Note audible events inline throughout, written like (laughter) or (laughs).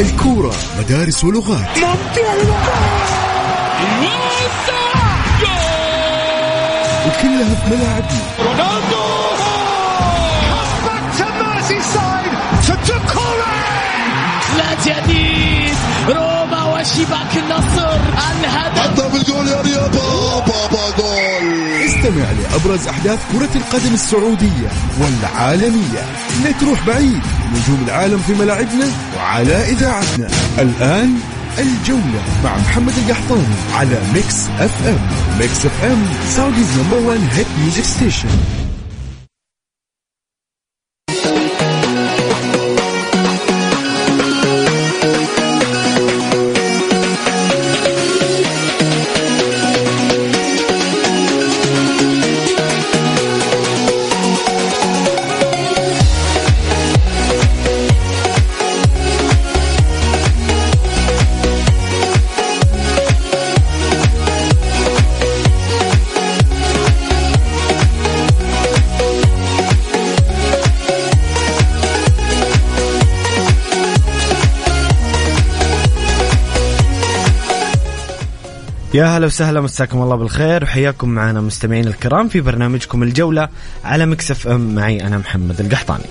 الكورة مدارس ولغات. وكلها في ملاعبنا رونالدو! لا جديد! روما وشباك النصر الهدف بالجول يا رياض بابا جول استمع لأبرز أحداث كرة القدم السعودية والعالمية. لا تروح بعيد نجوم العالم في ملاعبنا وعلى إذاعتنا. الآن الجولة مع محمد القحطاني على Mix FM. Mix FM Saudi's number 1 hit music station يا هلا وسهلا مساكم الله بالخير وحياكم معنا مستمعين الكرام في برنامجكم الجولة على مكسف أم معي أنا محمد القحطاني.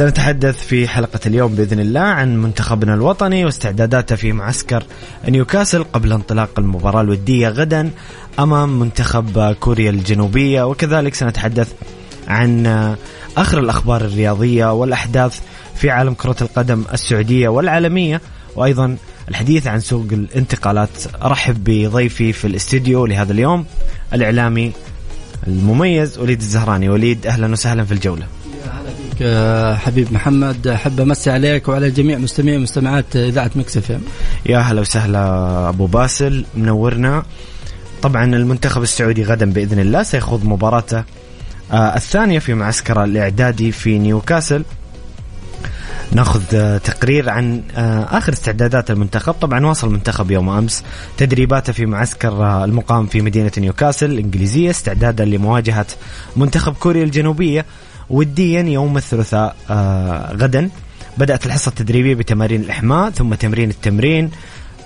سنتحدث في حلقة اليوم بإذن الله عن منتخبنا الوطني واستعداداته في معسكر نيوكاسل قبل انطلاق المباراة الودية غدا أمام منتخب كوريا الجنوبية. وكذلك سنتحدث عن آخر الأخبار الرياضية والأحداث في عالم كرة القدم السعودية والعالمية وأيضا الحديث عن سوق الانتقالات. أرحب بضيفي في الاستديو لهذا اليوم الإعلامي المميز وليد الزهراني. وليد أهلا وسهلا في الجولة. حبيب محمد احب أمسي عليك وعلى جميع مستمعي ومستمعات إذاعة Mix FM. يا هلا وسهلا أبو باسل منورنا. طبعا المنتخب السعودي غدا بإذن الله سيخوض مباراته آه الثانية في معسكر الإعدادي في نيوكاسل. ناخذ آه، تقرير عن آه، آخر استعدادات المنتخب. طبعا واصل المنتخب يوم أمس. تدريباته في معسكر آه، المقام في مدينة نيوكاسل الانجليزيه استعدادا لمواجهة منتخب كوريا الجنوبية. وديا يوم الثلاثاء آه غدا بدأت الحصة التدريبية بتمارين الإحماء ثم تمرين التمرين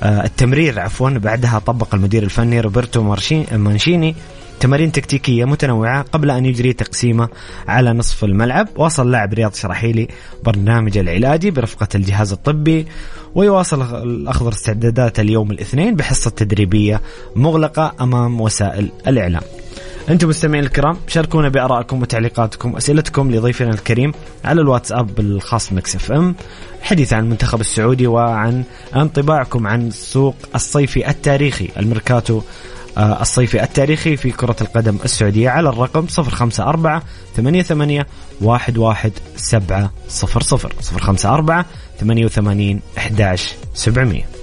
آه التمرير عفوا بعدها طبق المدير الفني روبرتو مانشيني. تمارين تكتيكية متنوعة قبل أن يجري تقسيمة على نصف الملعب. واصل لاعب رياض شراحيلي برنامج العلاجي برفقة الجهاز الطبي. ويواصل الأخضر استعدادات اليوم الاثنين بحصة تدريبية مغلقة أمام وسائل الإعلام. أنتم مستمعين الكرام شاركونا بآرائكم وتعليقاتكم واسئلتكم لضيفنا الكريم على الواتساب الخاص Mix FM حديث عن المنتخب السعودي وعن انطباعكم عن السوق الصيفي التاريخي الميركاتو آه، الصيفي التاريخي في كرة القدم السعودية على الرقم 054 88 11 700 054 88 11 700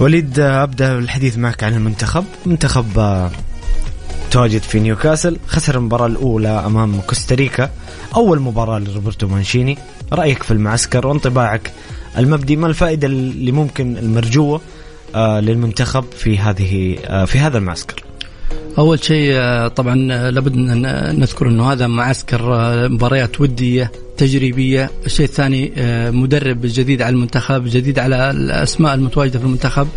وليد أبدأ الحديث معك عن المنتخب. منتخب آه، تواجد في نيوكاسل خسر المباراة الأولى أمام كوستاريكا. أول مباراة لروبرتو مانشيني. رأيك في المعسكر وانطباعك المبدي ما الفائدة اللي ممكن المرجوة آه، للمنتخب في هذه آه، في هذا المعسكر؟ أول شيء طبعا لابد أن نذكر إنه هذا معسكر مباريات ودية تجريبية، الشيء الثاني آه، مدرب جديد على المنتخب، جديد على الأسماء المتواجدة في المنتخب.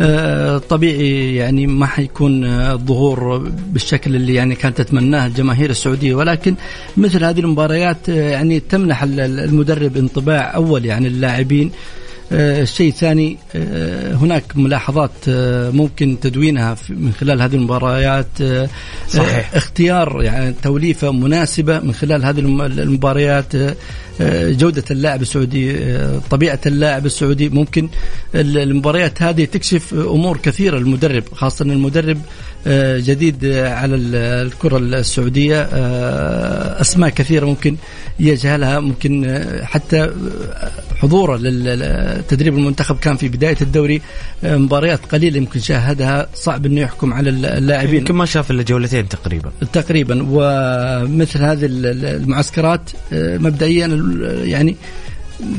آه، طبيعي يعني ما حيكون الظهور بالشكل اللي يعني كانت تتمناه الجماهير السعودية. ولكن مثل هذه المباريات آه، يعني تمنح المدرب انطباع أول يعني اللاعبين آه، الشيء الثاني آه، هناك ملاحظات آه، ممكن تدوينها من خلال هذه المباريات. صحيح. اختيار يعني توليفة مناسبة من خلال هذه المباريات. جودة اللاعب السعودي طبيعة اللاعب السعودي. ممكن المباريات هذه تكشف أمور كثيرة للمدرب خاصة المدرب جديد على الكرة السعودية. أسماء كثيرة ممكن يجهلها ممكن حتى حضوره للتدريب المنتخب كان في بداية الدوري. مباريات قليلة يمكن شاهدها. صعب أنه يحكم على اللاعبين. يمكن ما شاف إلا جولتين تقريبا. تقريبا. ومثل هذه المعسكرات مبدئيا يعني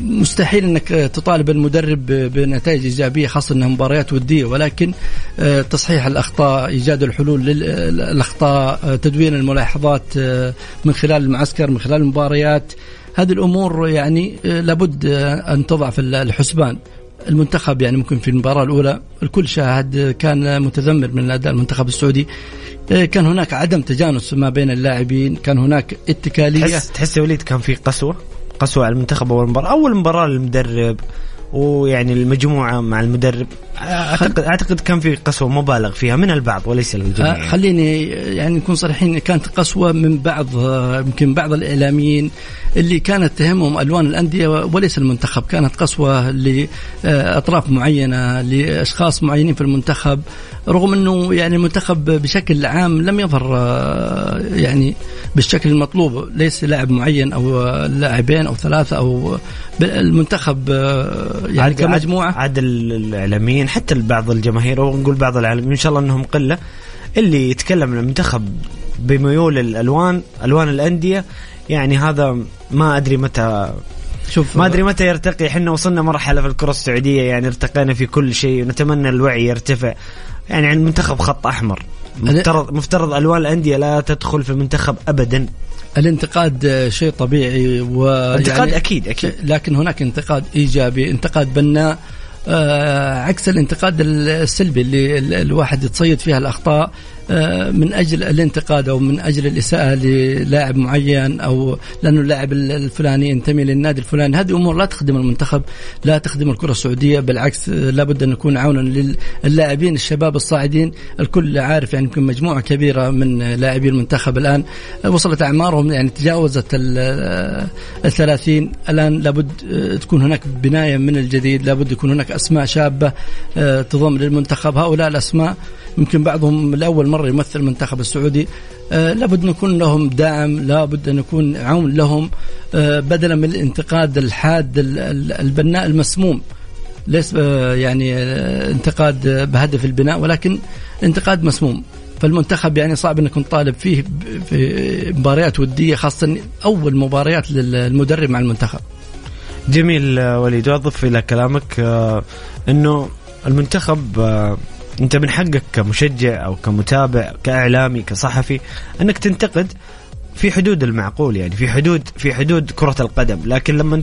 مستحيل انك تطالب المدرب بنتائج إيجابية خاصة إنها مباريات ودية ولكن آه، تصحيح الأخطاء إيجاد الحلول للأخطاء آه، تدوين الملاحظات آه، من خلال المعسكر من خلال المباريات. هذه الأمور يعني لابد أن تضع في الحسبان. المنتخب يعني ممكن في المباراة الأولى الكل شاهد كان متذمر من اداء المنتخب السعودي كان هناك عدم تجانس ما بين اللاعبين كان هناك اتكالية. تحس تحس يا وليد كان في قسوة؟ قسوة على المنتخب أول مباراة. أول مباراة للمدرب ويعني المجموعة مع المدرب. اعتقد أعتقد كان في قسوة مبالغ فيها من البعض وليس الجميع يعني. خليني يعني نكون صريحين كانت قسوة من بعض يمكن بعض الإعلاميين اللي كانت تهمهم ألوان الأندية وليس المنتخب. كانت قسوة لأطراف معينة لأشخاص معينين في المنتخب. رغم أنه يعني المنتخب بشكل عام لم يظهر يعني بالشكل المطلوب. ليس لاعب معين أو لاعبين أو ثلاثة أو المنتخب يعني كمجموعة. عاد الإعلاميين حتى بعض الجماهير ونقول بعض الاعلاميين إن شاء الله إنهم قلة. اللي يتكلم عن المنتخب بميول الألوان ألوان الأندية يعني هذا ما أدري متى شوف ما أدري متى يرتقي. إحنا وصلنا مرحلة في الكرة السعودية يعني ارتقينا في كل شيء ونتمنى الوعي يرتفع. يعني المنتخب خط أحمر. مفترض مفترض ألوان الأندية لا تدخل في المنتخب ابدا. الانتقاد شيء طبيعي و انتقاد يعني أكيد أكيد. لكن هناك انتقاد إيجابي. انتقاد بناء آه عكس الانتقاد السلبي اللي الواحد يتصيد فيها الأخطاء. آه، من أجل الانتقاد أو من أجل الإساءة للاعب معين أو لأنه اللاعب الفلاني ينتمي للنادي الفلاني. هذه أمور لا تخدم المنتخب لا تخدم الكرة السعودية بالعكس آه، لابد أن نكون عونا للاعبين الشباب الصاعدين. الكل عارف يعني يمكن مجموعة كبيرة من لاعبي المنتخب الآن آه، وصلت أعمارهم يعني تجاوزت الثلاثين. الآن لابد تكون هناك بناية من الجديد لابد يكون هناك أسماء شابة تضم للمنتخب. هؤلاء الأسماء يمكن بعضهم لأول مرة يمثل المنتخب السعودي آه لابد أن يكون لهم داعم لابد أن يكون عون لهم آه بدلا من الانتقاد الحاد البناء المسموم ليس آه يعني آه انتقاد بهدف البناء ولكن انتقاد مسموم فالمنتخب يعني صعب أنك طالب فيه في مباريات ودية خاصة أول مباريات للمدرب مع المنتخب. جميل آه، وليد واضف إلى كلامك إنه المنتخب انت من حقك كمشجع أو كمتابع كإعلامي كصحفي انك تنتقد في حدود المعقول يعني في حدود في حدود كرة القدم. لكن لما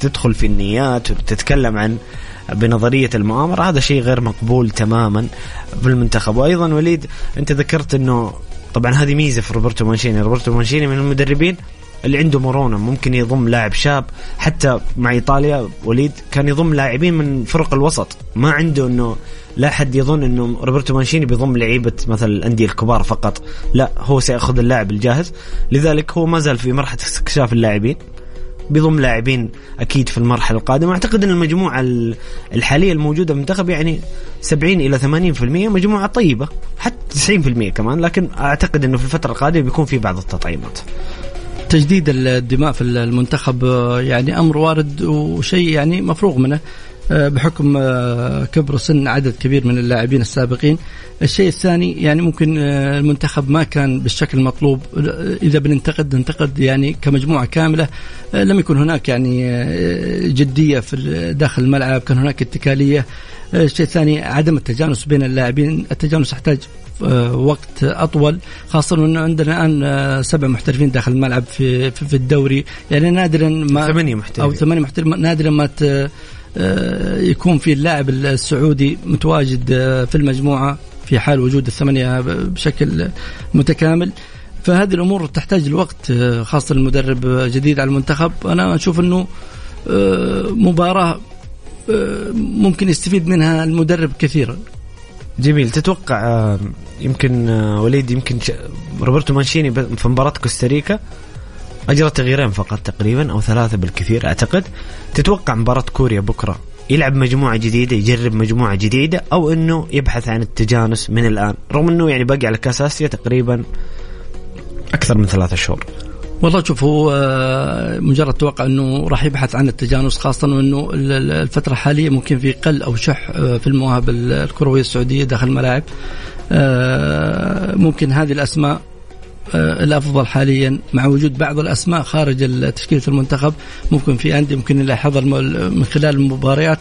تدخل في النيات وتتكلم عن بنظرية المؤامرة هذا شيء غير مقبول تماما في المنتخب وأيضا وليد أنت ذكرت أنه طبعا هذه ميزة في روبرتو مانشيني. روبرتو مانشيني من المدربين اللي عنده مرونة. ممكن يضم لاعب شاب حتى مع إيطاليا وليد كان يضم لاعبين من فرق الوسط. ما عنده إنه لا حد يظن إنه روبرتو مانشيني بيضم لعيبة مثلا الأندية الكبار فقط. لا هو سيأخذ اللاعب الجاهز. لذلك هو ما زال في مرحلة استكشاف اللاعبين. بيضم لاعبين أكيد في المرحلة القادمة. أعتقد إن المجموعة الحالية الموجودة في المنتخب يعني 70 إلى 80% مجموعة طيبة. حتى 90% كمان. لكن أعتقد إنه في الفترة القادمة بيكون في بعض التطعيمات. تجديد الدماء في المنتخب يعني أمر وارد وشيء يعني مفروغ منه. آه، بحكم آه، كبر سن عدد كبير من اللاعبين السابقين. الشيء الثاني يعني ممكن آه، المنتخب ما كان بالشكل المطلوب. إذا بننتقد ننتقد يعني كمجموعة كاملة. لم يكن هناك يعني جدية في داخل الملعب. كان هناك اتكالية. الشيء الثاني عدم التجانس بين اللاعبين. التجانس يحتاج وقت أطول خاصة إنه عندنا الآن سبع محترفين داخل الملعب في في الدوري. يعني نادرا ما ثمانية محترفين. أو ثمانية محترفين. نادرا ما آه، يكون في اللاعب السعودي متواجد آه، في المجموعة في حال وجود الثمانية بشكل متكامل. فهذه الأمور تحتاج الوقت آه، خاصة المدرب جديد على المنتخب. أنا أشوف أنه مباراة ممكن يستفيد منها المدرب كثيرا. جميل. تتوقع يمكن وليد يمكن روبرتو مانشيني في مباراة كوستاريكا أجرى تغييرين فقط تقريبا أو ثلاثة بالكثير أعتقد. تتوقع مباراة كوريا بكرة يلعب مجموعة جديدة يجرب مجموعة جديدة أو أنه يبحث عن التجانس من الآن. رغم أنه يعني باقي على كأس آسيا تقريبا أكثر من ثلاثة شهور. والله شوف هو آه، مجرد توقع إنه راح يبحث عن التجانس خاصة إنه الفترة الحالية ممكن في قل أو شح آه، في المواهب الكروية السعودية داخل الملاعب. آه، ممكن هذه الأسماء الأفضل حاليا مع وجود بعض الأسماء خارج تشكيلة المنتخب. ممكن في أندية ممكن يلاحظها من خلال المباريات.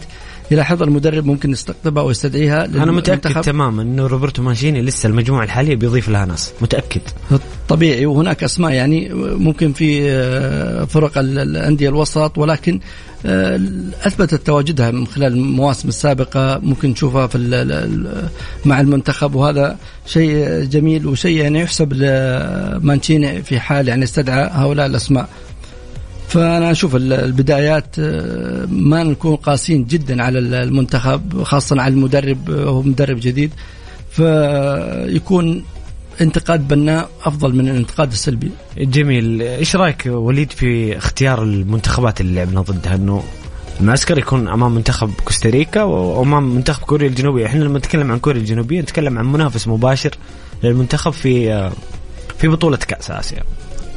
يلاحظ المدرب ممكن يستقطبها ويستدعيها أنا متأكد تماما إنه روبرتو مانشيني لسه المجموعة الحالية بيضيف لها ناس. متأكد. طبيعي وهناك أسماء يعني ممكن في آه، فرق الأندية الوسط ولكن آه، أثبتت تواجدها من خلال المواسم السابقة. ممكن نشوفها في مع المنتخب وهذا شيء جميل وشيء يعني يحسب لمانشيني في حال يعني استدعى هؤلاء الأسماء. فأنا أشوف البدايات آه، ما نكون قاسيين جدا على المنتخب خاصه على المدرب آه، هو مدرب جديد فيكون انتقاد بناء أفضل من الانتقاد السلبي. جميل، إيش رأيك وليد في اختيار المنتخبات اللي لعبنا ضدها إنه المعسكر يكون أمام منتخب كوستاريكا وأمام منتخب كوريا الجنوبية، إحنا لما نتكلم عن كوريا الجنوبية نتكلم عن منافس مباشر للمنتخب في آه، في بطولة كأس آسيا.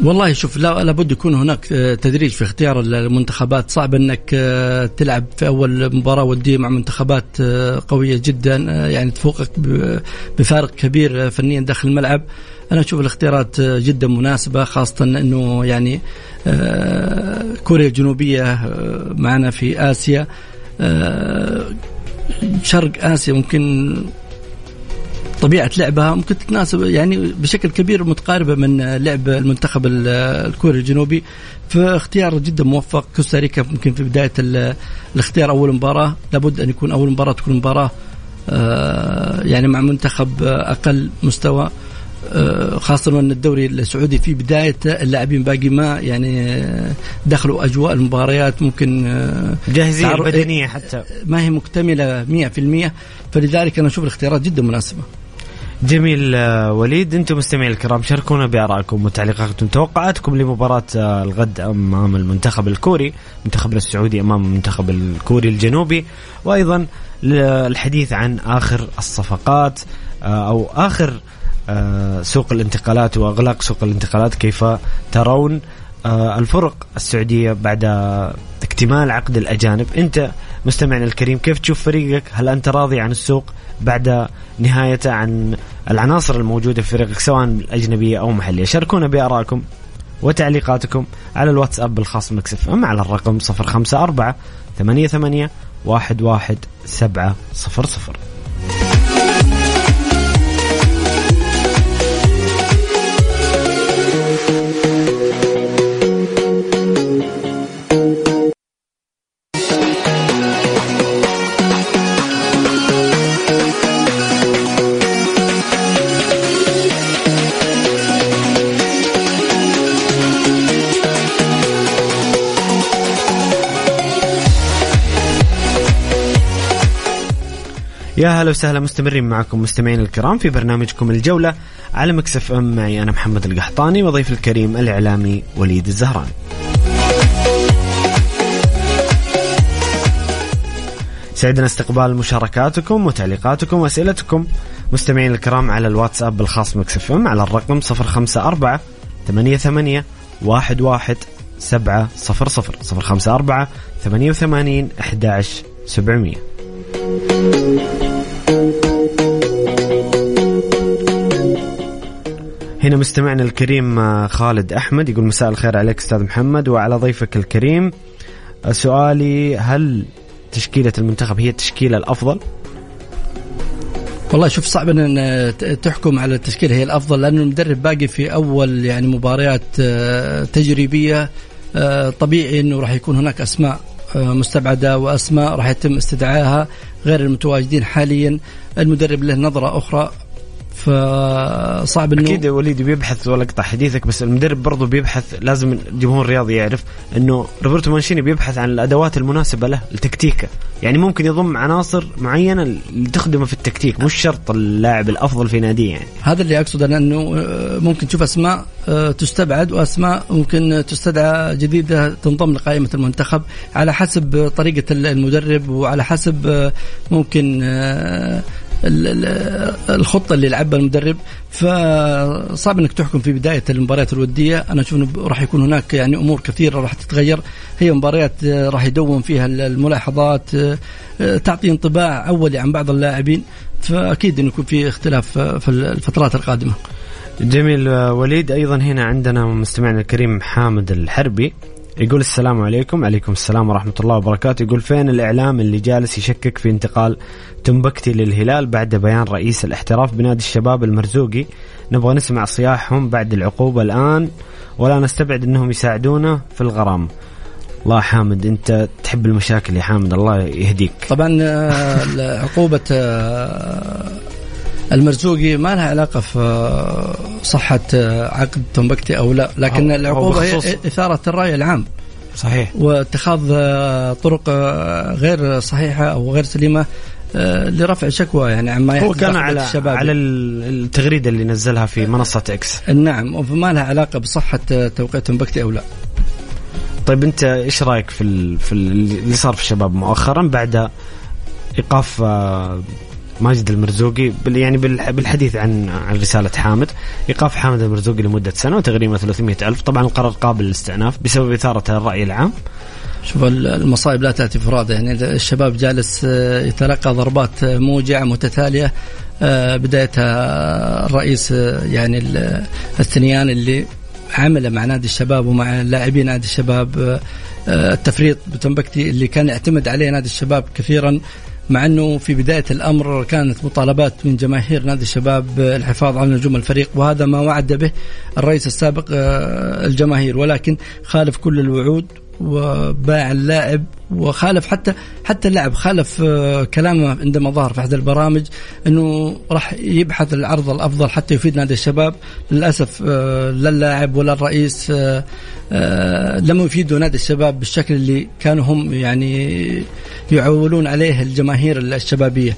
والله شوف لا لابد يكون هناك آه، تدريج في اختيار المنتخبات. صعب انك آه، تلعب في أول مباراة وديه مع منتخبات آه، قوية جدا يعني تفوقك بفارق كبير فنيا داخل الملعب. أنا أشوف الاختيارات جدا مناسبة خاصة إنه يعني كوريا الجنوبية معنا في آسيا. شرق آسيا ممكن طبيعة لعبها ممكن تتناسب يعني بشكل كبير متقاربه من لعب المنتخب الكوري الجنوبي. فاختيار جدا موفق. كوستاريكا ممكن في بداية الاختيار أول مباراة. لابد أن يكون أول مباراة تكون مباراة آه، يعني مع منتخب أقل مستوى آه، خاصة أن الدوري السعودي في بداية اللاعبين باقي ما يعني دخلوا أجواء المباريات ممكن آه، جاهزين بدنية حتى. ما هي مكتملة 100% فلذلك أنا أشوف الاختيارات جدا مناسبة. جميل آه، وليد أنتم مستمعين الكرام شاركونا بآرائكم وتعليقاتكم. توقعاتكم لمباراة آه، الغد أمام المنتخب الكوري منتخبنا السعودي أمام المنتخب الكوري الجنوبي وأيضا الحديث عن آخر الصفقات آه، أو آخر سوق الانتقالات وأغلاق سوق الانتقالات كيف ترون الفرق السعودية بعد اكتمال عقد الأجانب. انت مستمعنا الكريم كيف تشوف فريقك؟ هل أنت راضي عن السوق؟ بعد نهايته عن العناصر الموجودة في فريقك سواء أجنبية أو محلية. شاركونا بآرائكم وتعليقاتكم على الواتساب الخاص مكسف أم على الرقم 054 88 11700 يا هلا وسهلا مستمرين معكم مستمعين الكرام في برنامجكم الجولة على Mix FM. معي أنا محمد القحطاني وضيف الكريم الإعلامي وليد الزهراني. سعدنا استقبال مشاركاتكم وتعليقاتكم وأسئلتكم. مستمعين الكرام على الواتساب الخاص Mix FM على الرقم 054 88 11 700 054 88 11 700 مستمعنا الكريم آه، خالد أحمد يقول مساء الخير عليك أستاذ محمد وعلى ضيفك الكريم آه، سؤالي هل تشكيلة المنتخب هي التشكيلة الأفضل؟ والله شوف صعب إن تحكم على التشكيلة هي الأفضل لأنه المدرب باقي في أول يعني مباريات آه، تجريبية طبيعي إنه راح يكون هناك أسماء مستبعدة وأسماء راح يتم استدعائها غير المتواجدين حاليا المدرب له نظرة أخرى فصعب انه أكيد وليد بيبحث ولا أقطع حديثك بس المدرب برضه بيبحث لازم الجمهور الرياضي يعرف إنه روبرتو مانشيني بيبحث عن الأدوات المناسبة له التكتيكه يعني ممكن يضم عناصر معينة اللي تخدمه في التكتيك مش شرط اللاعب الأفضل في ناديه يعني. هذا اللي اقصد أنا انه آه، ممكن تشوف أسماء آه، تستبعد وأسماء ممكن تستدعى جديدة تنضم لقائمة المنتخب. على حسب طريقة المدرب وعلى حسب آه، ممكن الخطة اللي لعبها المدرب. فصعب إنك تحكم في بداية المباريات الودية. أنا أشوف إنه راح يكون هناك يعني أمور كثيرة راح تتغير. هي مباريات راح يدون فيها الملاحظات تعطي انطباع أولي عن بعض اللاعبين. فأكيد إنه يكون في اختلاف في الفترات القادمة. جميل وليد. أيضا هنا عندنا مستمعنا الكريم حامد الحربي. يقول السلام عليكم. عليكم السلام ورحمة الله وبركاته. يقول فين الإعلام اللي جالس يشكك في انتقال تنبكتي للهلال بعد بيان رئيس الاحتراف بنادي الشباب المرزوقي؟ نبغى نسمع صياحهم بعد العقوبة الآن ولا نستبعد أنهم يساعدونا في الغرام. الله حامد أنت تحب المشاكل يا حامد الله يهديك. طبعا آه، عقوبة آه، المرزوقي ما لها علاقة في صحة عقد تنبكتي أو لا لكن العقوبة هي إثارة الرأي العام. صحيح. واتخاذ طرق غير صحيحة أو غير سليمة لرفع شكوى يعني عما هو كان على الشباب. على التغريدة اللي نزلها في منصة إكس نعم فما لها علاقة بصحة توقيع تنبكتي أو لا. طيب أنت إيش رأيك في في اللي صار في الشباب مؤخرا بعد إيقاف ماجد المرزوقي يعني بالحديث عن عن رسالة حامد. إيقاف حامد المرزوقي لمدة سنة وتغريمه 300 ألف. طبعا القرار قابل للاستئناف بسبب إثارة الرأي العام. شوف المصائب لا تأتي فرادى يعني الشباب جالس آه، يتلقى ضربات آه، موجعة متتالية آه، بدايتها الرئيس يعني الثنيان اللي عمل مع نادي الشباب ومع لاعبين نادي الشباب التفريط بتنبكتي اللي كان يعتمد عليه نادي الشباب كثيرا. مع أنه في بداية الأمر كانت مطالبات من جماهير نادي الشباب الحفاظ على نجوم الفريق وهذا ما وعد به الرئيس السابق آه، الجماهير. ولكن خالف كل الوعود وباع اللاعب وخالف حتى حتى اللاعب خالف آه، كلامه عندما ظهر في أحد البرامج إنه راح يبحث العرض الأفضل حتى يفيد نادي الشباب. للأسف آه، لا اللاعب ولا الرئيس لم يفيدوا نادي الشباب بالشكل اللي كانوا هم يعني يعولون عليه الجماهير الشبابية.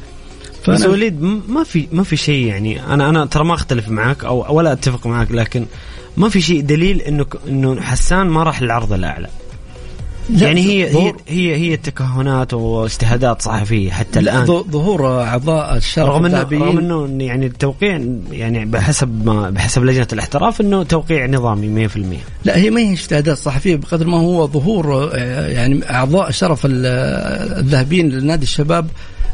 بس وليد ما في ما في شيء يعني أنا أنا ترى ما أختلف معك أو ولا أتفق معك لكن ما في شيء دليل إنه إنه حسان ما راح للعرض الأعلى. يعني هي هي هي هي تكهنات واجتهادات صحفية حتى الآن. ظهور أعضاء الشرف رغم انه رغم إنه يعني التوقيع يعني بحسب ما بحسب لجنة الاحتراف إنه توقيع نظامي 100% لا هي ما هي اجتهادات صحفية بقدر ما هو ظهور يعني أعضاء الشرف الذهبيين لنادي الشباب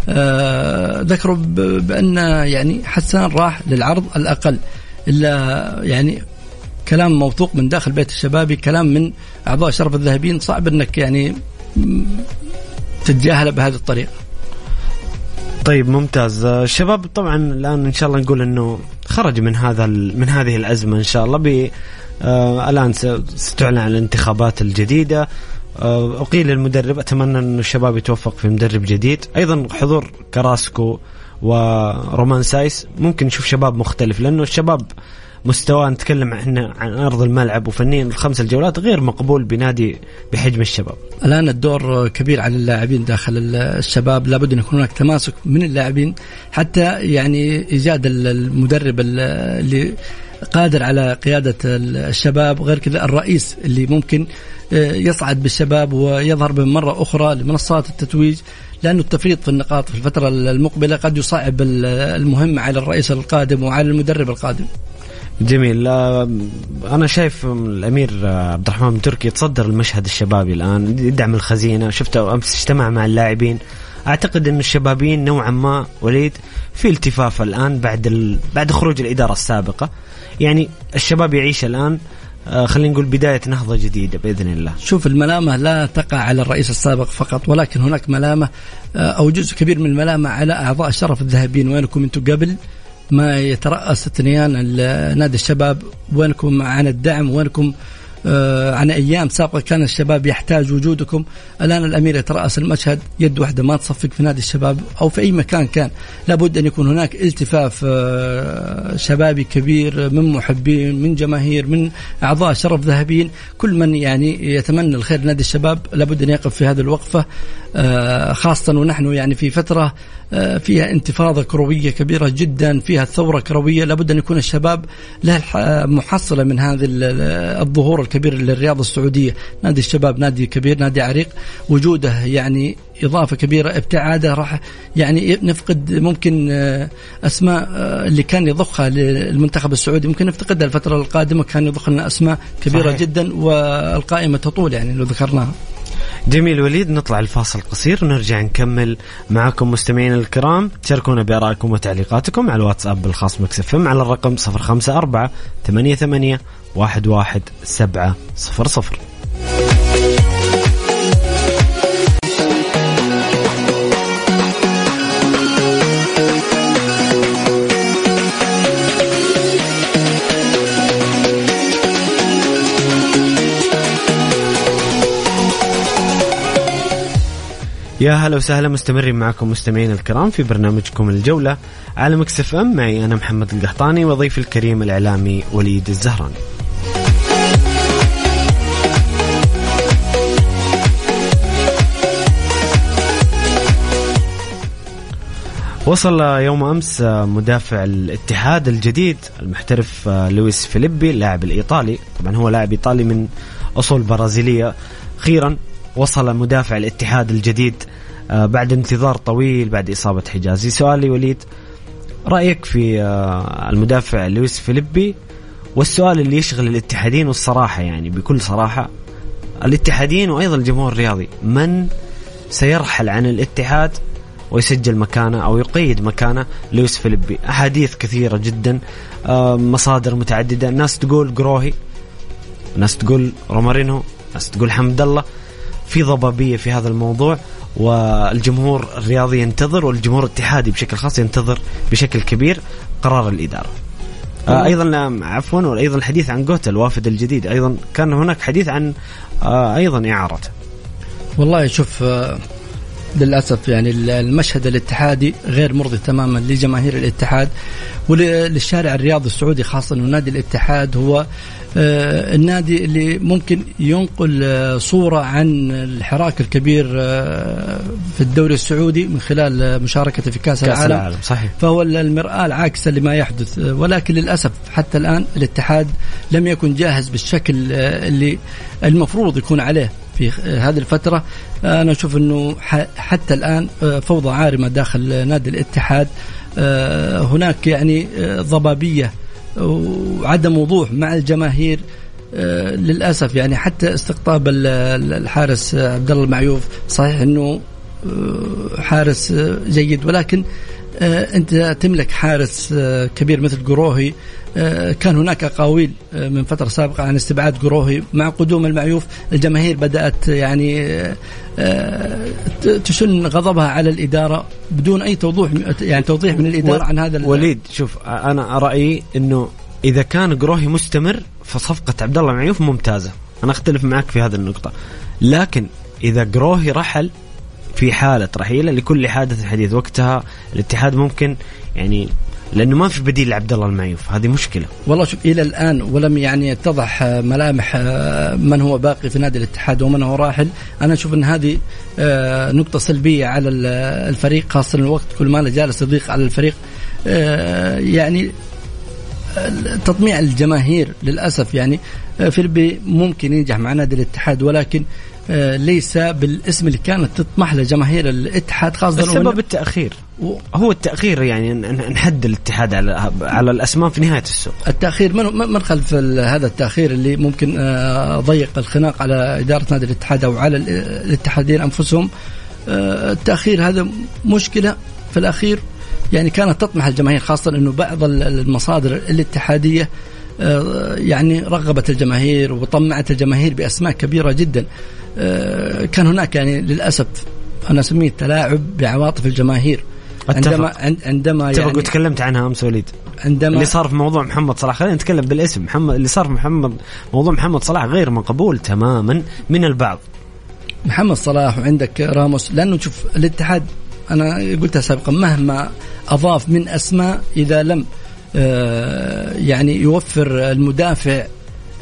آه، ذكروا بأن يعني حسان راح للعرض الأقل. إلا يعني كلام موثوق من داخل بيت الشبابي كلام من أعضاء شرف الذهبيين صعب إنك يعني تتجاهله بهذه الطريقة. طيب ممتاز. الشباب طبعا الآن إن شاء الله نقول إنه خرج من هذا من هذه الأزمة إن شاء الله. ب آه الآن ستعلن عن الانتخابات الجديدة. آه أقيل المدرب أتمنى انه الشباب يتوفق في مدرب جديد. أيضا حضور كراسكو ورومان سايس. ممكن نشوف شباب مختلف لأنه الشباب مستواه نتكلم إحنا عن أرض الملعب وفنيا الخمس الجولات غير مقبول بنادي بحجم الشباب. الآن الدور كبير على اللاعبين داخل الشباب لابد أن يكون هناك تماسك من اللاعبين حتى يعني إيجاد المدرب اللي قادر على قيادة الشباب غير كذا الرئيس اللي ممكن آه، يصعد بالشباب ويظهر بهم مرة أخرى لمنصات التتويج لأنه التفريط في النقاط في الفترة المقبلة قد يصعب المهمة على الرئيس القادم وعلى المدرب القادم جميل. أنا شايف الأمير عبد الرحمن بن تركي يتصدر المشهد الشبابي الآن يدعم الخزينة. شفته أمس اجتمع مع اللاعبين. أعتقد إن الشبابيين نوعا ما وليد في التفاف الآن بعد ال... بعد خروج الإدارة السابقة. يعني الشباب يعيش الآن آه خلينا نقول بداية نهضة جديدة بإذن الله. شوف الملامة لا تقع على الرئيس السابق فقط ولكن هناك ملامة آه أو جزء كبير من الملامة على أعضاء الشرف الذهبيين. وينكم أنتم قبل؟ ما يترأس اثنيان نادي الشباب وينكم عن الدعم وينكم آه، عن أيام سابقة كان الشباب يحتاج وجودكم. الآن الأمير يترأس المشهد يد واحدة ما تصفق في نادي الشباب أو في أي مكان كان. لابد أن يكون هناك التفاف آه، شبابي كبير من محبين من جماهير من أعضاء شرف ذهبيين. كل من يعني يتمنى الخير لنادي الشباب لابد أن يقف في هذه الوقفة. آه، خاصة ونحن يعني في فترة فيها انتفاضة كروية كبيرة جدا فيها ثورة كروية لابد أن يكون الشباب له محصلة من هذه الظهور الكبير للرياضة السعودية. نادي الشباب نادي كبير نادي عريق وجوده يعني إضافة كبيرة ابتعاده راح يعني نفقد ممكن آه، آه، اللي كان يضخها للمنتخب السعودي. ممكن نفتقدها الفترة القادمة كان يضخ لنا أسماء كبيرة صحيح. جدا والقائمة تطول يعني لو ذكرناها. جميل وليد نطلع الفاصل قصير ونرجع نكمل معكم مستمعين الكرام. تشاركونا بآرائكم وتعليقاتكم على الواتساب الخاص مكسف على الرقم 054 88 11700 يا هلا وسهلا مستمرين معكم مستمعين الكرام في برنامجكم الجولة على ميكس أف أم. معي أنا محمد القحطاني وضيفي الكريم الإعلامي وليد الزهراني. وصل يوم أمس مدافع الاتحاد الجديد المحترف لويس فيليبي اللاعب الإيطالي. طبعا هو لاعب إيطالي من أصول برازيلية. أخيرا وصل مدافع الاتحاد الجديد آه، بعد انتظار طويل بعد إصابة حجازي. سؤالي وليد رأيك في آه، المدافع لويس فيليبي؟ والسؤال اللي يشغل الاتحادين والصراحة يعني بكل صراحة الاتحادين وأيضا الجمهور الرياضي من سيرحل عن الاتحاد ويسجل مكانه أو يقيد مكانه لويس فيليبي؟ أحاديث كثيرة جدا آه، مصادر متعددة. ناس تقول قروهي ناس تقول رومارينو ناس تقول حمد الله في ضبابية في هذا الموضوع والجمهور الرياضي ينتظر والجمهور الاتحادي بشكل خاص ينتظر بشكل كبير قرار الإدارة. آه أيضا عفوا وأيضا الحديث عن جوتا الوافد الجديد أيضا كان هناك حديث عن آه أيضا إعارته. والله شوف آه للأسف يعني المشهد الاتحادي غير مرضي تماما لجماهير الاتحاد وللشارع الرياضي السعودي خاصة ونادي الاتحاد هو آه، النادي اللي ممكن ينقل آه، صورة عن الحراك الكبير آه، في الدوري السعودي من خلال مشاركته في كأس, كأس العالم. العالم صحيح. فهو المرآة العاكسة لما يحدث ولكن للأسف حتى الآن الاتحاد لم يكن جاهز بالشكل اللي المفروض يكون عليه في هذه الفترة أنا أشوف أنه حتى الآن فوضى عارمة داخل نادي الاتحاد هناك يعني ضبابية وعدم وضوح مع الجماهير آه، للأسف يعني حتى استقطاب الحارس عبد الله المعيوف صحيح آه، حارس جيد ولكن آه، أنت تملك حارس كبير مثل قروهي كان هناك اقاويل من فترة سابقة عن استبعاد قروهي مع قدوم المعيوف. الجماهير بدأت يعني تشن غضبها على الإدارة بدون أي توضيح يعني توضيح من الإدارة عن هذا وليد شوف أنا رأيي إنه إذا كان قروهي مستمر فصفقة عبد الله معيوف ممتازة. أنا أختلف معك في هذه النقطة. لكن إذا قروهي رحل في حالة رحيلة لكل حادث حديث وقتها الاتحاد ممكن يعني لأنه ما في بديل لعبد الله المعيوف هذه مشكلة. والله شوف إلى الآن ولم يعني يتضح ملامح من هو باقي في نادي الاتحاد ومن هو راحل. أنا أشوف إن هذه آه، نقطة سلبية على الفريق خاصة الوقت كل ما جالس يضيق على الفريق. آه، يعني تطميع الجماهير للأسف يعني آه، فيلبي ممكن ينجح مع نادي الاتحاد ولكن آه، ليس بالاسم اللي كانت تطمح له جماهير الاتحاد خاصة السبب التأخير. هو التأخير يعني نحد الاتحاد على على الأسماء في نهاية السوق. التأخير من من خلف هذا التأخير اللي ممكن آه، ضيق الخناق على إدارة نادي الاتحاد أو على الاتحادين أنفسهم. التأخير هذا مشكلة في الأخير. يعني كانت تطمح الجماهير خاصة أنه بعض المصادر الاتحادية آه، يعني رغبت الجماهير وطمعت الجماهير بأسماء كبيرة جدا. آه، كان هناك يعني للأسف أنا أسميه تلاعب بعواطف الجماهير. عندما عندما يعني وتكلمت عنها أمس وليد. عندما اللي صار في موضوع محمد صلاح خلينا نتكلم بالاسم. محمد اللي صار في محمد موضوع محمد صلاح غير مقبول تماما من البعض. محمد صلاح وعندك راموس لأنه شوف الاتحاد أنا قلتها سابقا مهما أضاف من أسماء إذا لم آه، يعني يوفر المدافع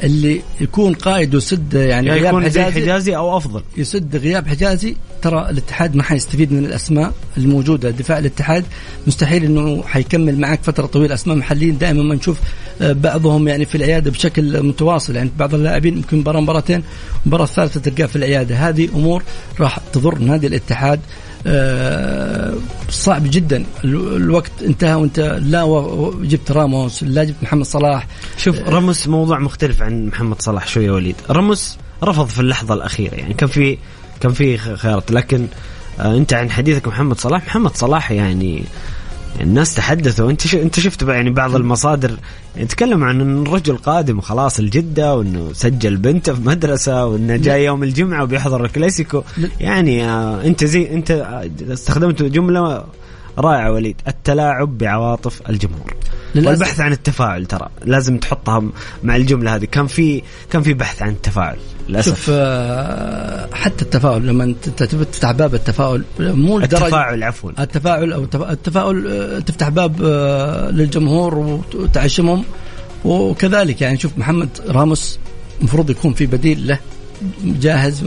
اللي يكون قائد ويسد يعني, يعني غياب حجازي, حجازي أو أفضل. يسد غياب حجازي ترى الاتحاد ما حيستفيد من الأسماء الموجودة. دفاع الاتحاد مستحيل إنه حيكمل معك فترة طويلة. أسماء محليين دائما ما نشوف آه، بعضهم يعني في العيادة بشكل متواصل. يعني بعض اللاعبين ممكن مباراة مباراتين المباراه الثالثه تلقاه في العيادة. هذه أمور راح تضر نادي الاتحاد آه، صعب جدا. الوقت انتهى وانت لا جبت راموس لا جبت محمد صلاح. شوف آه، راموس موضوع مختلف عن محمد صلاح شوية وليد. راموس رفض في اللحظة الأخيرة. يعني كان في كان في خيارات. لكن آه، انت عن حديثك محمد صلاح محمد صلاح يعني الناس تحدثوا. انت انت شفت يعني بعض المصادر يتكلم عن إن الرجل قادم خلاص الجدة وإنه سجل بنته في مدرسة وإنه جاي يوم الجمعة وبيحضر الكلاسيكو. يعني آه انت زي انت استخدمت جملة رائعة وليد. التلاعب بعواطف الجمهور. للأسف. والبحث عن التفاعل ترى لازم تحطها مع الجملة هذه. كان في كان في بحث عن التفاعل. للأسف. شوف آه، حتى التفاؤل لما انت تفتح باب التفاؤل مو التفاعل عفوا. التفاعل أو التفاؤل آه، تفتح باب آه، للجمهور وتعشمهم. وكذلك يعني شوف محمد راموس المفروض يكون في بديل له جاهز